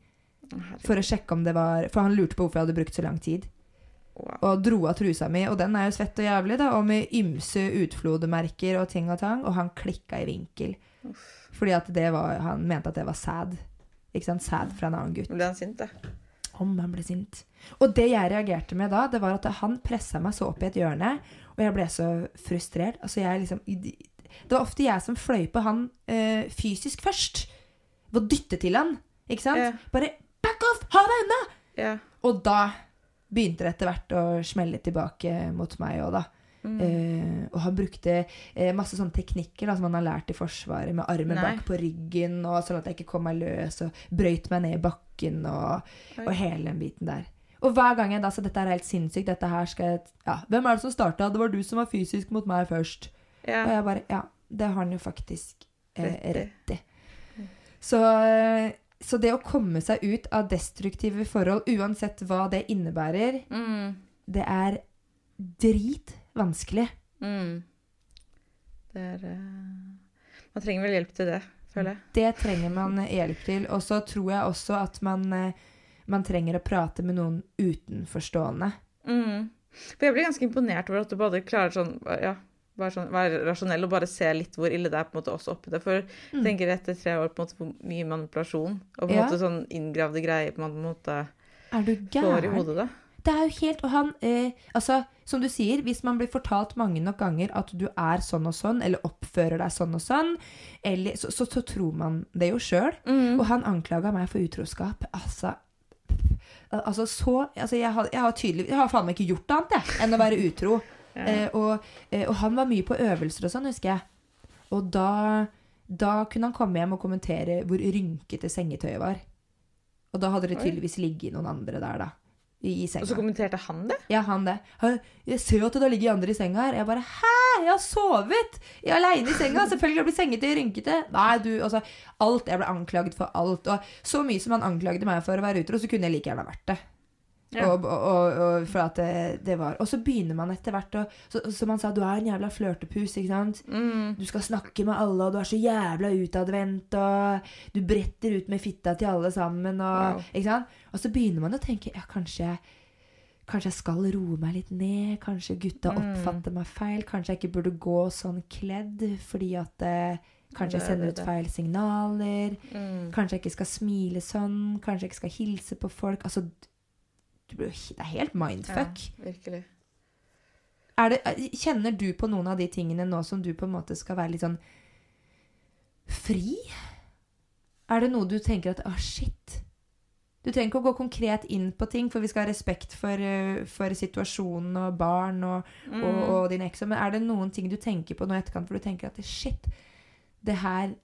Herregud. For å sjekke om det var For han lurte på hvorfor jeg hadde brukt så lang tid. Wow. Og dro av trusa mi, og den er jo svett og jævlig, da. Og med ymse utflodemerker og ting og tang. Og han klikka i vinkel. Fordi at det var Han mente at det var sad. Ikke sant? Sad fra en annen gutt. Ble han sint, da? Om han ble sint. Og det jeg reagerte med da, det var at han pressa meg så opp i et hjørne, og jeg ble så frustrert. Altså jeg liksom Det var ofte jeg som fløy på han øh, fysisk først. Å dytte til han. Ikke sant? Ja. Bare 'back off! Ha deg unna!' Ja. Og da begynte det etter hvert å smelle tilbake mot meg òg, da. Mm. Eh, og han brukte eh, masse sånne teknikker da, som han har lært i Forsvaret, med armen Nei. bak på ryggen, og sånn at jeg ikke kom meg løs, og brøyt meg ned i bakken, og, og hele den biten der. Og hver gang jeg da sa dette er helt sinnssykt, dette her skal jeg Ja, hvem er det som starta? Det var du som var fysisk mot meg først. ja. Og jeg bare Ja, det har han jo faktisk eh, Rett i. rett i. Så, eh, så det å komme seg ut av destruktive forhold, uansett hva det innebærer, Mm. det er dritvanskelig. Mm. Det er uh... Man trenger vel hjelp til det, føler jeg. Det trenger man hjelp til. Og så tror jeg også at man, eh, man trenger å prate med noen utenforstående. Mm. For jeg blir ganske imponert over at du både klarer sånn ja, være, sånn, være rasjonell og bare se litt hvor ille det er på en måte også oppi det. For jeg tenker etter tre år på en måte hvor mye manipulasjon og på en Ja. måte sånn inngravde greier på en måte du får i hodet da. Det er jo helt Og han eh, Altså, som du sier, hvis man blir fortalt mange nok ganger at du er sånn og sånn, eller oppfører deg sånn og sånn, eller, så, så, så tror man det jo sjøl. Mm. Og han anklaga meg for utroskap. Altså Altså, så altså, jeg, har, jeg har tydelig Jeg har faen meg ikke gjort annet, jeg, enn å være utro. Ja. Eh, og, eh, og han var mye på øvelser og sånn, husker jeg. Og da, da kunne han komme hjem og kommentere hvor rynkete sengetøyet var. Og da hadde det tydeligvis ligget noen andre der, da. I, i Og så kommenterte han det? Ja, han det. Jeg ser jo at det ligger andre i senga her. Jeg bare Hæ? Jeg har sovet! Jeg er aleine i senga. Selvfølgelig blir sengetøy rynkete. Nei, du, altså Alt. Jeg ble anklaget for alt. Og så mye som han anklagde meg for å være utro, så kunne jeg like gjerne vært det. Ja. Og, og, og, for at det, det var Og så begynner man etter hvert å Som han sa, du er en jævla flørtepus, ikke sant? Mm. Du skal snakke med alle, og du er så jævla utadvendt, og du bretter ut med fitta til alle sammen, og Wow. Ikke sant? Og så begynner man å tenke ja, kanskje Kanskje jeg skal roe meg litt ned. Kanskje gutta Mm. oppfatter meg feil. Kanskje jeg ikke burde gå sånn kledd fordi at eh, Kanskje jeg sender ut feil signaler. Mm. Kanskje jeg ikke skal smile sånn. Kanskje jeg ikke skal hilse på folk. Altså, blir, det er helt mindfuck. Ja, virkelig. Er det, er- kjenner du på noen av de tingene nå som du på en måte skal være litt sånn fri? Er det noe du tenker at Å, shit. Du trenger ikke å gå konkret inn på ting, for vi skal ha respekt for, eh, for situasjonen og barn og, Mm. og, og din eks. Men er det noen ting du tenker på nå i etterkant for du tenker at shit, det her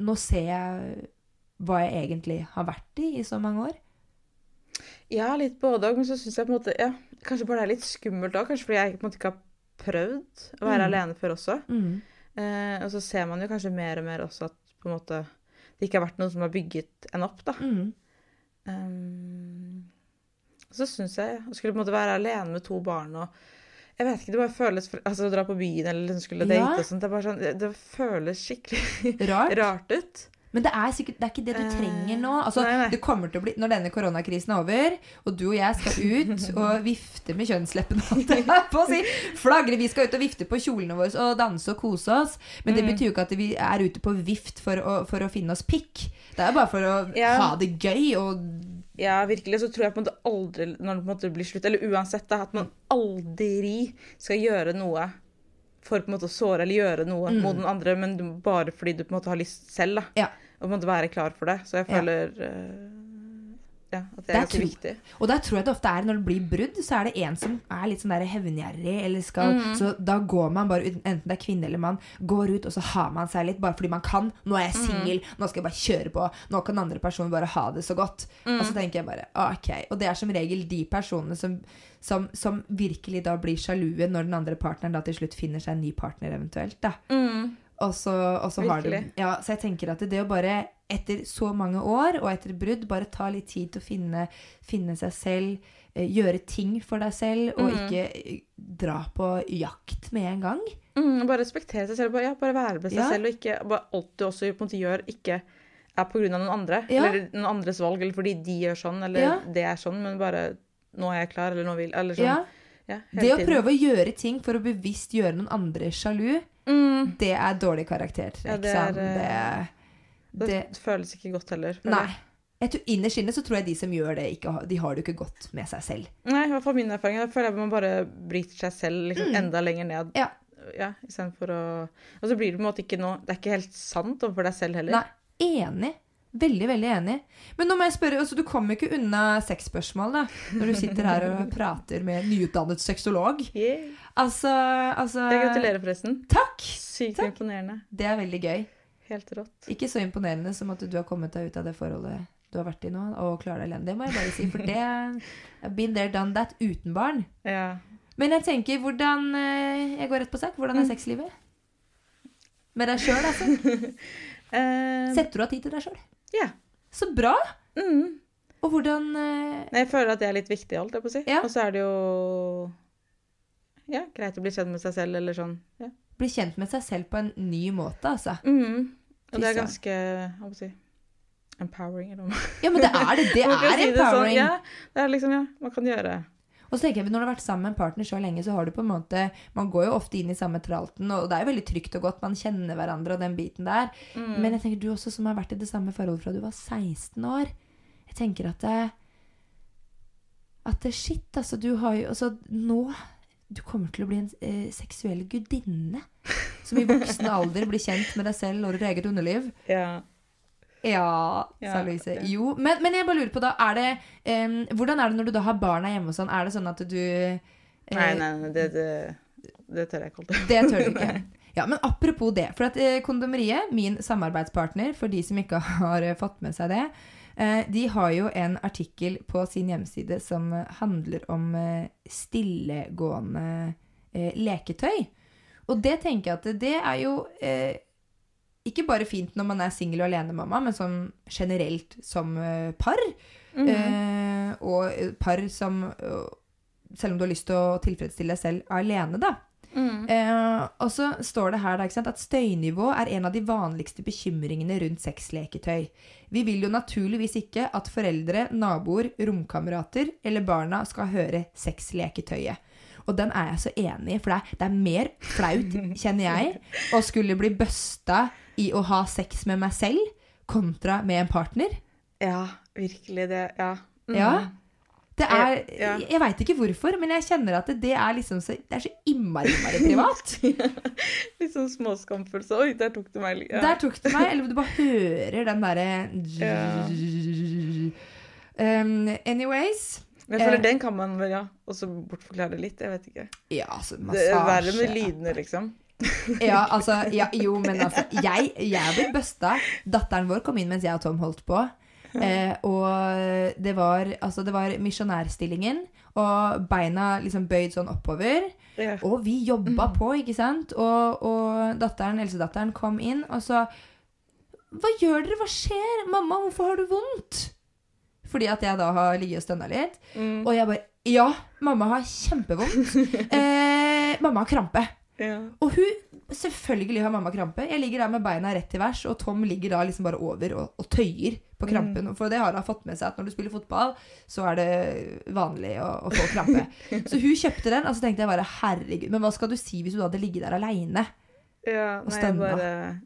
Nå ser jeg hva jeg egentlig har vært i i så mange år. Ja, litt både òg, men så syns jeg på en måte ja, Kanskje bare det er litt skummelt òg, kanskje fordi jeg på en måte ikke har prøvd å være Mm. alene før også. Mm. Eh, og så ser man jo kanskje mer og mer også at på en måte det ikke har vært noen som har bygget en opp, da. Mm. Um, så syns jeg å skulle på en måte være alene med to barn og jeg vet ikke, det bare føles Altså å dra på byen eller liksom skulle date Ja. og sånt, det, er bare sånn, det, det føles skikkelig Rart. rart ut. Men det er sikkert det er ikke det du Eh, trenger nå. Altså, nei, nei. Det kommer til å bli, Når denne koronakrisen er over, og du og jeg skal ut og vifte med kjønnsleppene holdt jeg på å si, Flagre. Vi skal ut og vifte på kjolene våre og danse og kose oss. Men det Mm. betyr jo ikke at vi er ute på vift for å, for å finne oss pikk. Det er bare for å Ja. ha det gøy og Ja, virkelig så tror jeg på en måte aldri når det på en måte blir slutt, eller uansett, da, at man aldri skal gjøre noe for på en måte å såre eller gjøre noe Mm. mot den andre, men bare fordi du på en måte har lyst selv, da. Ja. Og måtte være klar for det. Så jeg Ja. føler eh, ja, at det er ganske viktig. Og der tror jeg det ofte er når det blir brudd, så er det en som er litt sånn der hevngjerrig. Eller skal, Mm. Så da går man bare ut, enten det er kvinne eller mann, går ut og så har man seg litt bare fordi man kan. Nå er jeg Mm. nå skal jeg bare kjøre på. Nå kan andre personen bare ha det så godt. Mm. Og så tenker jeg bare ok. Og det er som regel de personene som, som, som virkelig da blir sjalue når den andre partneren da til slutt finner seg en ny partner eventuelt. da. Og så, og så har du ja, Så jeg tenker at det å bare, etter så mange år og etter brudd, bare ta litt tid til å finne, finne seg selv, eh, gjøre ting for deg selv, og Mm. ikke eh, dra på jakt med en gang. Mm, bare respektere seg selv. Bare, ja, bare være med seg Ja. selv, og ikke bare alt du også på en måte gjør, ikke er på grunn av noen andre. Ja. Eller noen andres valg, eller fordi de gjør sånn, eller Ja. det er sånn, men bare nå er jeg klar, eller nå vil Eller sånn. Ja. Ja, Det å tiden. prøve å gjøre ting for å bevisst gjøre noen andre sjalu, mm, det er dårlig karaktertrekk. Ja, det er, sant? eh, det, det, det, føles ikke godt heller. nei. jeg. Jeg tror Innerst inne så tror jeg de som gjør det, ikke, de har det ikke godt med seg selv. Nei, i hvert fall min erfaring. Jeg føler at man bare bryter seg selv liksom, enda lenger ned. Mm. Ja. Ja, istedenfor å Og så blir det på en måte ikke noe Det er ikke helt sant overfor deg selv heller. Nei, enig. Veldig, veldig enig. Men nå må jeg spørre, altså Du kommer ikke unna sexspørsmål da, når du sitter her og prater med en nyutdannet sexolog. Yeah. Altså, altså Jeg gratulerer, forresten. Takk! Sykt Takk. imponerende. Det er veldig gøy. Helt rått. Ikke så imponerende som at du har kommet deg ut av det forholdet du har vært i nå, og klarer deg alene. Det må jeg bare si, for det I've been there, done that uten barn. Ja. Men jeg tenker, hvordan eh, Jeg går rett på sak. Hvordan er sexlivet? Med deg sjøl, altså. Eh, Setter du av tid til deg sjøl? ja. Så bra! Mm. Og hvordan eh, jeg føler at det er litt viktig, holdt jeg på å si. Ja. Og så er det jo ja, greit å bli kjent med seg selv, eller sånn. Ja. bli kjent med seg selv på en ny måte, altså. Mm. Og det er ganske hva må jeg si, empowering. Eller noe. Ja, men det er det. Det er si det sånn. empowering. Ja, det er liksom, ja, man kan gjøre Og så tenker jeg, Når du har vært sammen med en partner så lenge, så har du på en måte Man går jo ofte inn i samme tralten, og det er jo veldig trygt og godt. Man kjenner hverandre og den biten der. Mm. Men jeg tenker du også som har vært i det samme forholdet fra du var 16 år. Jeg tenker at det, at det shit, altså. Du har jo Altså, nå Du kommer til å bli en eh, seksuell gudinne. Som i voksen alder blir kjent med deg selv og ditt eget underliv. Ja. Ja, sa Louise. Jo, men, men jeg bare lurer på da, er det um, Hvordan er det når du da har barna hjemme og sånn? Er det sånn at du uh, Nei, nei, nei det, det, det tør jeg ikke holde Det tør du ikke. Ja, men apropos det. For at eh, Kondomeriet, min samarbeidspartner, for de som ikke har eh, fått med seg det, de har jo en artikkel på sin hjemmeside som eh, handler om eh, stillegående eh, leketøy. Og det tenker jeg at det, er jo eh, ikke bare fint når man er singel og alenemamma, men som generelt som par. par. -hmm. Eh, og eh, par som eh, Selv om du har lyst til å tilfredsstille deg selv alene, da. Mm. Eh, og så står det her da, ikke sant, at støynivå er en av de vanligste bekymringene rundt sexleketøy. Vi vil jo naturligvis ikke at foreldre, naboer, romkamerater eller barna skal høre sexleketøyet. Og den er jeg så enig i, for det er, det er mer flaut, kjenner jeg, å skulle bli busta i å ha sex med meg selv kontra med en partner. Ja, virkelig det. Ja. Mm. Ja. Det er, Ja. Jeg veit ikke hvorfor, men jeg kjenner at det, det er liksom så, det er så innmari, innmari privat. Litt sånn småskamfølelse. Oi, der tok du meg. Ja. Der tok det meg, eller du bare hører den derre Ja. um, Anyways. Men jeg føler Eh. den kan man vel, ja, også bortforklare litt. Jeg vet ikke. Ja, altså Det er verre med lydene, liksom. Ja, altså, ja, jo, men altså Jeg, jeg ble busta. Datteren vår kom inn mens jeg og Tom holdt på. Eh, og det var, altså, det var misjonærstillingen, og beina liksom bøyd sånn oppover. Ja. Og vi jobba på, ikke sant? Og, og datteren, eldstedatteren kom inn og sa Hva gjør dere? Hva skjer? Mamma, hvorfor har du vondt? Fordi at jeg da har ligget og stønna litt. Mm. Og jeg bare Ja, mamma har kjempevondt. Eh, mamma har krampe. Ja. Og hun Selvfølgelig har mamma krampe. Jeg ligger der med beina rett til værs, og Tom ligger da liksom bare over og, og tøyer på krampen. For det har hun fått med seg at når du spiller fotball, så er det vanlig å, å få krampe. Så hun kjøpte den, og så tenkte jeg bare herregud, men hva skal du si hvis du hadde ligget der aleine? ja. Og stønna. bare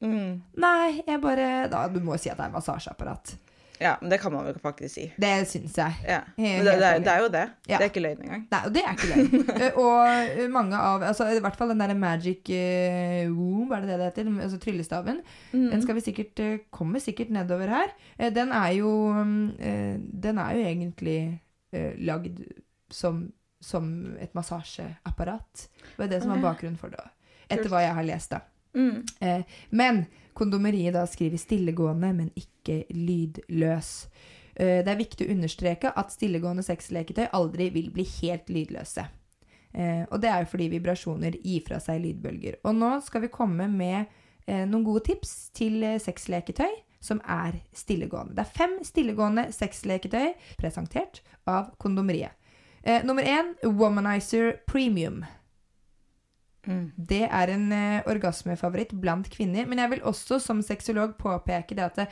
mm. Nei, jeg bare da, Du må jo si at det er massasjeapparat. Ja, men det kan man jo faktisk si. Det syns jeg. Ja. Men det, det, er, det er jo det. Ja. Det er ikke løgn engang. Nei, det er ikke løgn. Eh, og mange av altså, I hvert fall den der magic uh, womb, er det det det heter? Altså tryllestaven. Mm. Den skal vi sikkert uh, komme sikkert nedover her. Uh, den er jo eh, Den er jo egentlig lagd som, som et massasjeapparat. Det var det som var ja. bakgrunnen for det. Etter hva jeg har lest, da. Mm. Men kondomeriet da skriver stillegående, men ikke lydløs. Eh, det er viktig å understreke at stillegående sexleketøy aldri vil bli helt lydløse. Eh, og det er jo fordi vibrasjoner gir fra seg lydbølger. Og nå skal vi komme med eh, noen gode tips til sexleketøy som er stillegående. Det er fem stillegående sexleketøy presentert av kondomeriet. Nummer én Womanizer Premium. Mm. Det er en eh, orgasmefavoritt blant kvinner. Men jeg vil også som sexolog påpeke det at det,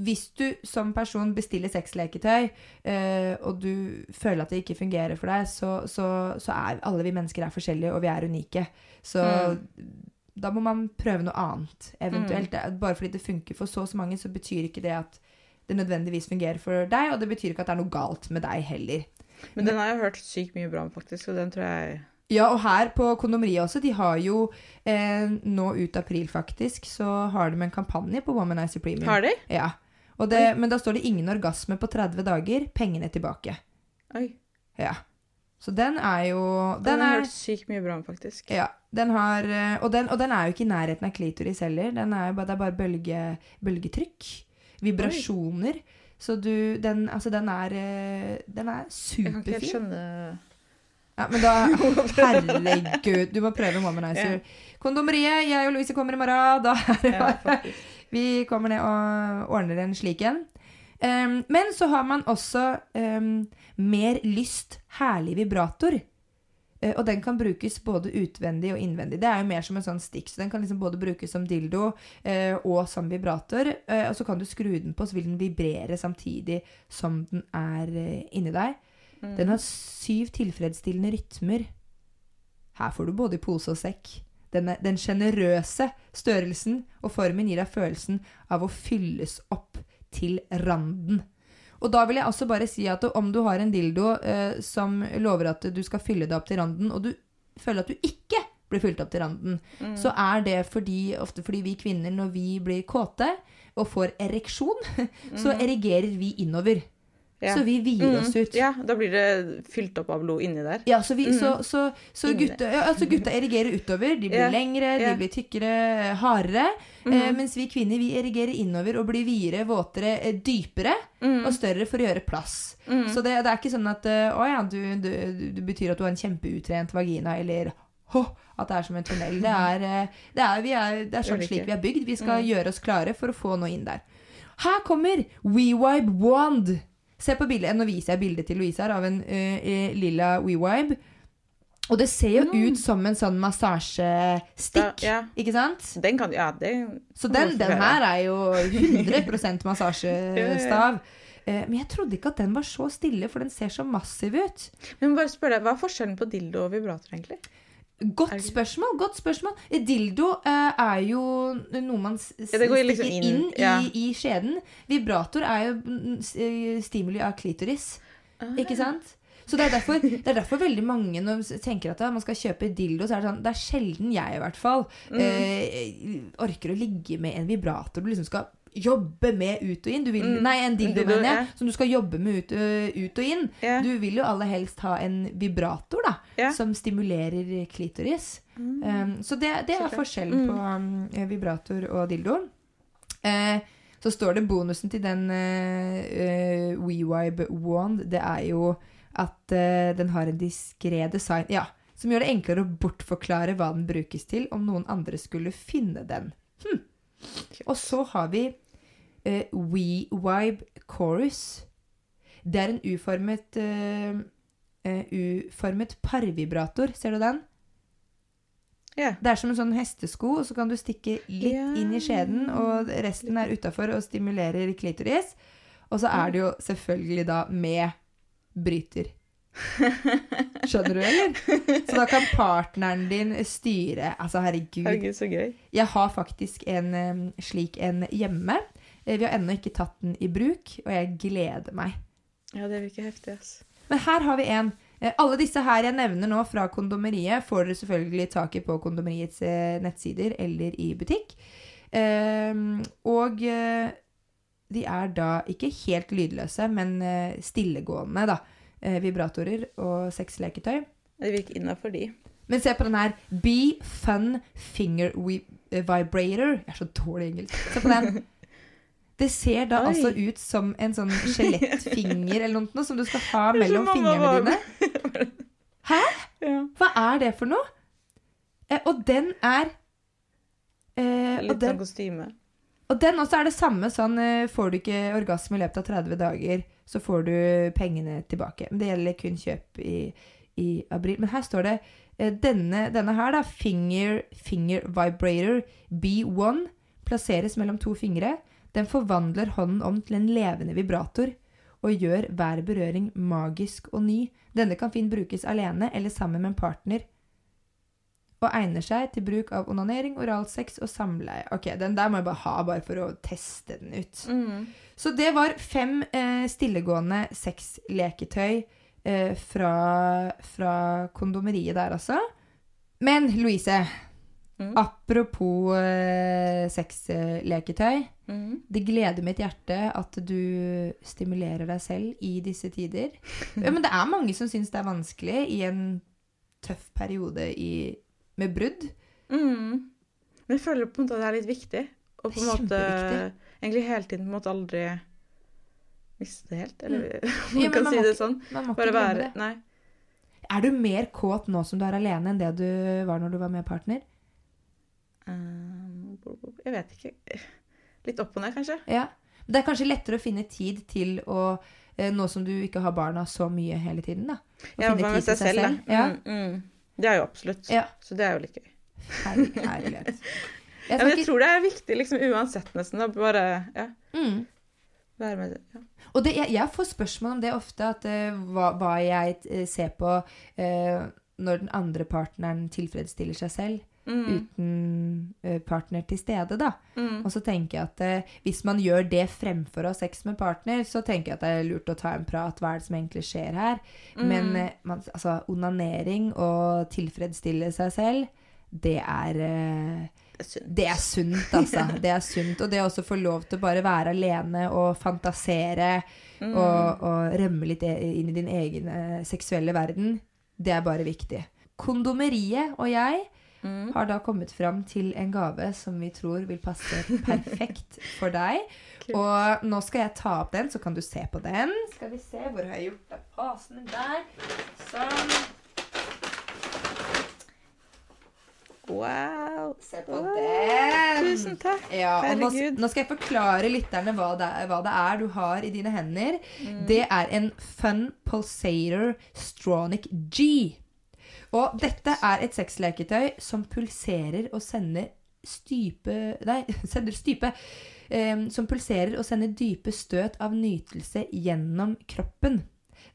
hvis du som person bestiller sexleketøy, eh, og du føler at det ikke fungerer for deg, så, så, så er alle vi mennesker er forskjellige, og vi er unike. Så da må man prøve noe annet, eventuelt. Er- Bare fordi det funker for så og så mange, så betyr ikke det at det nødvendigvis fungerer for deg, og det betyr ikke at det er noe galt med deg heller. Men den har jeg hørt sykt mye bra om, faktisk, og den tror jeg Ja, og her på kondomeriet også, de har jo eh, nå ut april faktisk, så har de en kampanje på Womanizer Premium. Har de? Ja. Og det, men da står det 'ingen orgasme på 30 dager, pengene tilbake'. Oi. Ja. Så den er jo Den, Den har er hørt sykt mye bra om, faktisk. ja, den har, eh, og, den, og den er jo ikke i nærheten av klitoris heller. Den er jo bare, det er bare bølge, bølgetrykk. Vibrasjoner. Så du Den, altså, den er eh, Den er Jeg kan ikke helt skjønne Ja, men da Herregud, du må prøve Womanizer. Ja. Kondomeriet, jeg og Louise kommer i morgen. Da er det bare. Vi kommer ned og ordner en slik en. Um, men så har man også um, mer lyst herlig vibrator. Uh, og den kan brukes både utvendig og innvendig. Det er jo mer som en sånn stikk, så den kan liksom både brukes som dildo uh, og som vibrator. Uh, og så kan du skru den på, så vil den vibrere samtidig som den er inni deg. Mm. Den har syv tilfredsstillende rytmer. Her får du både i pose og sekk. Den, er- den sjenerøse størrelsen og formen gir deg følelsen av å fylles opp til randen. Og da vil jeg også bare si at om du har en dildo eh, som lover at du skal fylle deg opp til randen, og du føler at du ikke blir fylt opp til randen, Mm. så er det fordi, ofte fordi vi kvinner, når vi blir kåte og får ereksjon, så erigerer vi innover. Mm. Ja. Så vi vier oss Mm. ut. Ja, da blir det fylt opp av blod inni der. Ja, så, vi, så, så, så gutta, ja, altså gutta erigerer utover. De blir Ja, lengre, de blir tykkere, hardere. eh, mens vi kvinner vi erigerer innover og blir videre, våtere, dypere dypere og større for å gjøre plass. Så det, det er ikke sånn at eh, å ja, du, du, du betyr at du har en kjempeutrent vagina, eller hå, at det er som en tunnel. Det er, eh, det er, vi er, det er sånn slik vi er bygd. Vi skal gjøre oss klare for å få noe inn der. Her kommer WeWibe Wand. Se på bildet. Nå viser jeg bildet til Louise her av en eh, lilla WeWibe. Og det ser jo ut som en sånn massasjestikk, Ja, ja. ikke sant? Den kan Ja, det Så den, den her er jo 100 massasjestav. Eh, Men jeg trodde ikke at den var så stille, for den ser så massiv ut. Men bare spør deg, hva er forskjellen på dildo og vibrator, egentlig? Godt spørsmål. godt spørsmål. Dildo eh, er jo noe man s- s- Ja, stikker liksom inn, inn, ja. i, i skjeden. Vibrator er jo eh, stimuli av klitoris. Ah. Ikke sant? Så det er, derfor, det er derfor veldig mange når man tenker at ja, man skal kjøpe dildo, så er det sånn Det er sjelden jeg, i hvert fall, Mm. eh, orker å ligge med en vibrator du liksom skal jobbe med ut og inn. Du vil, Mm. Nei, en dildo, mener jeg, ja. som du skal jobbe med ut, ut og inn. Yeah. Du vil jo aller helst ha en vibrator, da, yeah. som stimulerer klitoris. Um, så det, det er forskjellen mm. på um, vibrator og dildo. Uh, så står det bonusen til den uh, WeVibe Wand. Det er jo at uh, den har en diskré design ja, som gjør det enklere å bortforklare hva den brukes til, om noen andre skulle finne den. Og så har vi uh, We Vibe Chorus. Det er en uformet uh, uh, uformet parvibrator. Ser du den? Yeah. Det er som en sånn hestesko, og så kan du stikke litt yeah. inn i skjeden, og resten er utafor og stimulerer klitoris. Og så er det jo selvfølgelig da med bryter. Skjønner du, eller? Så da kan partneren din styre Altså, herregud. Herregud, så gøy. Jeg har faktisk en slik en hjemme. Eh, Vi har ennå ikke tatt den i bruk, og jeg gleder meg. Ja, det virker heftig, ass. Men her har vi en. Eh, Alle disse her jeg nevner nå fra kondomeriet, får dere selvfølgelig tak i på kondomeriets eh, nettsider eller i butikk. Og de er da ikke helt lydløse, men stillegående, da. Eh, vibratorer og sexleketøy. Det virker innafor de. Men se på den her. Be Fun Finger eh, Vibrator. Jeg er så dårlig engelsk. Se på den. Det ser da Oi. altså ut som en sånn skjelettfinger eller noe som du skal ha mellom fingrene dine. Hæ? Ja. Hva er det for noe? Eh, og den er eh, Litt av sånn kostyme. og den også er det samme sånn eh, Får du ikke orgasme i løpet av 30 dager, så får du pengene tilbake. Men det gjelder kun kjøp i, i april. Men her står det eh, denne, denne her, da, finger, finger vibrator B1, plasseres mellom to fingre. Den forvandler hånden om til en levende vibrator og gjør hver berøring magisk og ny. Denne kan fint brukes alene eller sammen med en partner. Og egner seg til bruk av onanering, oralsex og samleie. Ok, Den der må jeg bare ha bare for å teste den ut. Mm. Så det var fem eh, stillegående sexleketøy eh, fra, fra kondomeriet der, altså. Men Louise, Mm. apropos eh, sexleketøy. Mm. Det gleder mitt hjerte at du stimulerer deg selv i disse tider. Ja, men det er mange som syns det er vanskelig i en tøff periode i, med brudd. Mm. Men jeg føler på en måte at det er litt viktig. Og på en måte egentlig hele tiden på en måte aldri miste det helt. Eller om man ja, kan man si det sånn. Man må ikke Bare glemme være det. Nei. Er du mer kåt nå som du er alene, enn det du var når du var med partner? Um, jeg vet ikke. Litt opp og ned, kanskje. Ja. Det er kanskje lettere å finne tid til å eh, Nå som du ikke har barna så mye hele tiden, da. Å Ja, finne tid med seg selv, da. Ja. Mm, mm. Det er jo absolutt. Ja. Så det er jo litt gøy. Herlig, herlighet. Jeg Ja, jeg tror det er viktig liksom uansett, nesten. å Bare ja, mm. være med ja. Og det, jeg, jeg får spørsmål om det ofte, at uh, hva, hva jeg eh, ser på uh, når den andre partneren tilfredsstiller seg selv, Mm. uten eh, partner til stede, da. Mm. Og så tenker jeg at eh, hvis man gjør det fremfor å ha sex med partner, så tenker jeg at det er lurt å ta en prat. Hva er det som egentlig skjer her? Men Mm. eh, man, altså, onanering og tilfredsstille seg selv, det er eh, Det er sunt. altså. Det er sunt. Og det å få lov til å bare være alene og fantasere Mm. og, og rømme litt e- inn i din egen eh, seksuelle verden, det er bare viktig. Kondomeriet og jeg Mm. har da kommet fram til en gave som vi tror vil passe perfekt for deg. Kult. Og nå skal jeg ta opp den, så kan du se på den. Skal vi se, hvor har jeg gjort av pasene der? Sånn. Wow. Se på Wow. den. Tusen takk. Ja, nå, nå skal jeg forklare lytterne hva det, er, hva det er du har i dine hender. Mm. Det er en Fun Pulsator Stronic G. Og dette er et sexleketøy som pulserer og sender stype Nei, sender stype. eh, som pulserer og sender dype støt av nytelse gjennom kroppen.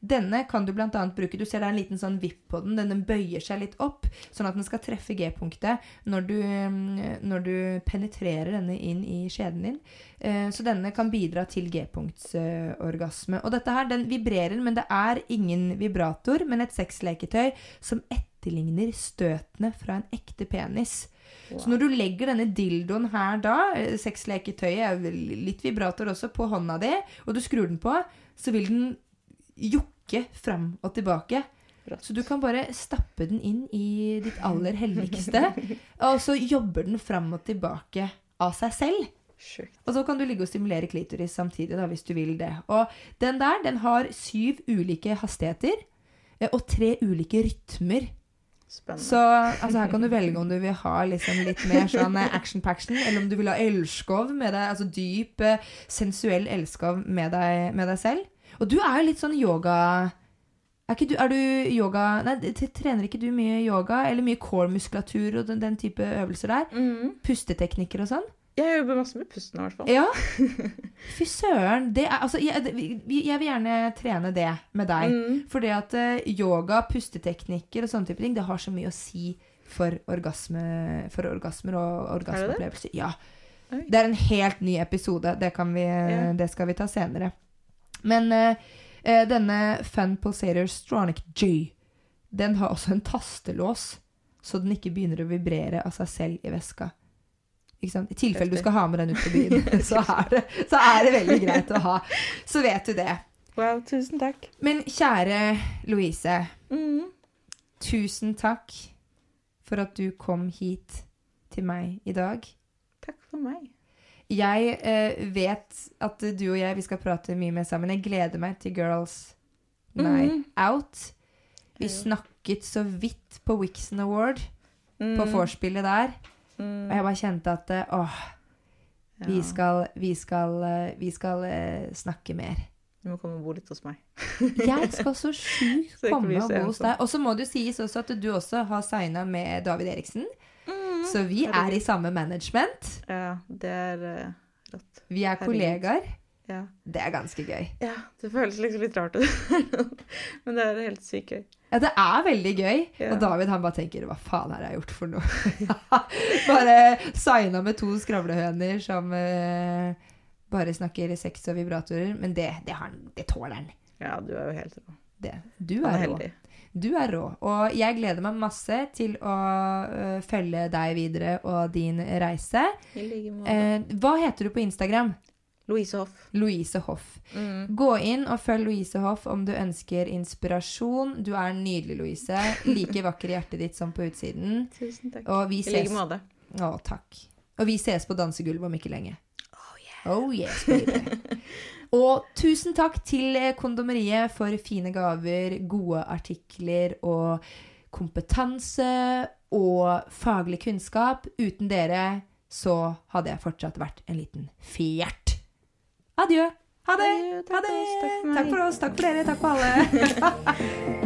Denne kan du bl.a. bruke Du ser det er en liten sånn vipp på den. Den, bøyer seg litt opp, sånn at den skal treffe G-punktet når, du, mm, når du penetrerer denne inn i skjeden din. Eh, Så denne kan bidra til G-punktsorgasme. Og dette her, den vibrerer, men det er ingen vibrator, men et sexleketøy som etterligner støtene fra en ekte penis. Så når du legger denne dildoen her da, eh, sexleketøyet er litt vibrator også, på hånda di, og du skrur den på, så vil den jokke fram og tilbake. Så du kan bare stappe den inn i ditt aller helligste, og så jobber den fram og tilbake av seg selv. Sjukt. Og så kan du ligge og stimulere klitoris samtidig, da, hvis du vil det. Og den der, den har syv ulike hastigheter eh, og tre ulike rytmer. Spennende. Så altså, her kan du velge om du vil ha liksom litt mer sånn eh, action-paction, eller om du vil ha elskov med deg, altså dyp, eh, sensuell elskov med deg, med deg selv. Og du er jo litt sånn yoga... Er, du, er du yoga... Nei, trener ikke du mye yoga? Eller mye core-muskulatur og den, den type øvelser der? mm. Pusteteknikker og sånn? Jeg jobber masse med pusten, i hvert fall. Ja. Fy søren. Det er, altså, jeg, jeg vil gjerne trene det med deg. Mm. det at eh, yoga, pusteteknikker og sånne type ting, det har så mye å si for, orgasme, for orgasmer og orgasmeopplevelser. Ja. Det er en helt ny episode. Det, kan vi, Ja. det skal vi ta senere. Men eh, eh, denne Fun Pulsator Stronic G, den har også en tastelås, så den ikke begynner å vibrere av seg selv i veska. I tilfelle du skal ha med den ut på byen, så er, det, så er det veldig greit å ha. Så vet du det. Wow, tusen takk. Men kjære Louise, Mm. tusen takk for at du kom hit til meg i dag. Takk for meg. Jeg eh, vet at du og jeg vi skal prate mye mer sammen. Jeg gleder meg til Girls Night Mhm. Out. Vi snakket så vidt på Wixon Award, Mm. på vorspielet der. Mm. Og jeg bare kjente at eh, åh, vi skal, vi skal, eh, vi skal uh, snakke mer. Du må komme og bo litt hos meg. Jeg skal så sjukt komme og bo hos deg. Og så må det sies også at du også har signa med David Eriksen. Så vi er i samme management. Ja, det er eh, rått. Vi er kollegaer. Ja. Det er ganske gøy. ja, det føles liksom litt rart ut. Men det er helt sykt gøy. Ja, det er veldig gøy. Ja. Og David han bare tenker hva faen har jeg gjort for noe? bare signa med to skravlehøner som uh, bare snakker sex og vibratorer. Men det, det, har han, det tåler han. Ja, du er jo helt rå. Det. Du Han er er rå. heldig. Du er rå. Og jeg gleder meg masse til å uh, følge deg videre og din reise. I like måte. Uh, hva heter du på Instagram? Louise Hoff. Louise Hoff. Mm. Gå inn og følg Louise Hoff om du ønsker inspirasjon. Du er nydelig, Louise. Like vakker i hjertet ditt som på utsiden. Tusen takk. I like måte. Å, takk. Og vi ses på dansegulvet om ikke lenge. Oh yes, baby. og tusen takk til eh, Kondomeriet for fine gaver, gode artikler og kompetanse og faglig kunnskap. Uten dere så hadde jeg fortsatt vært en liten fjert. Adjø. Ha det. Adjø, takk Ha for oss, takk for dere, Takk for. Takk for alle.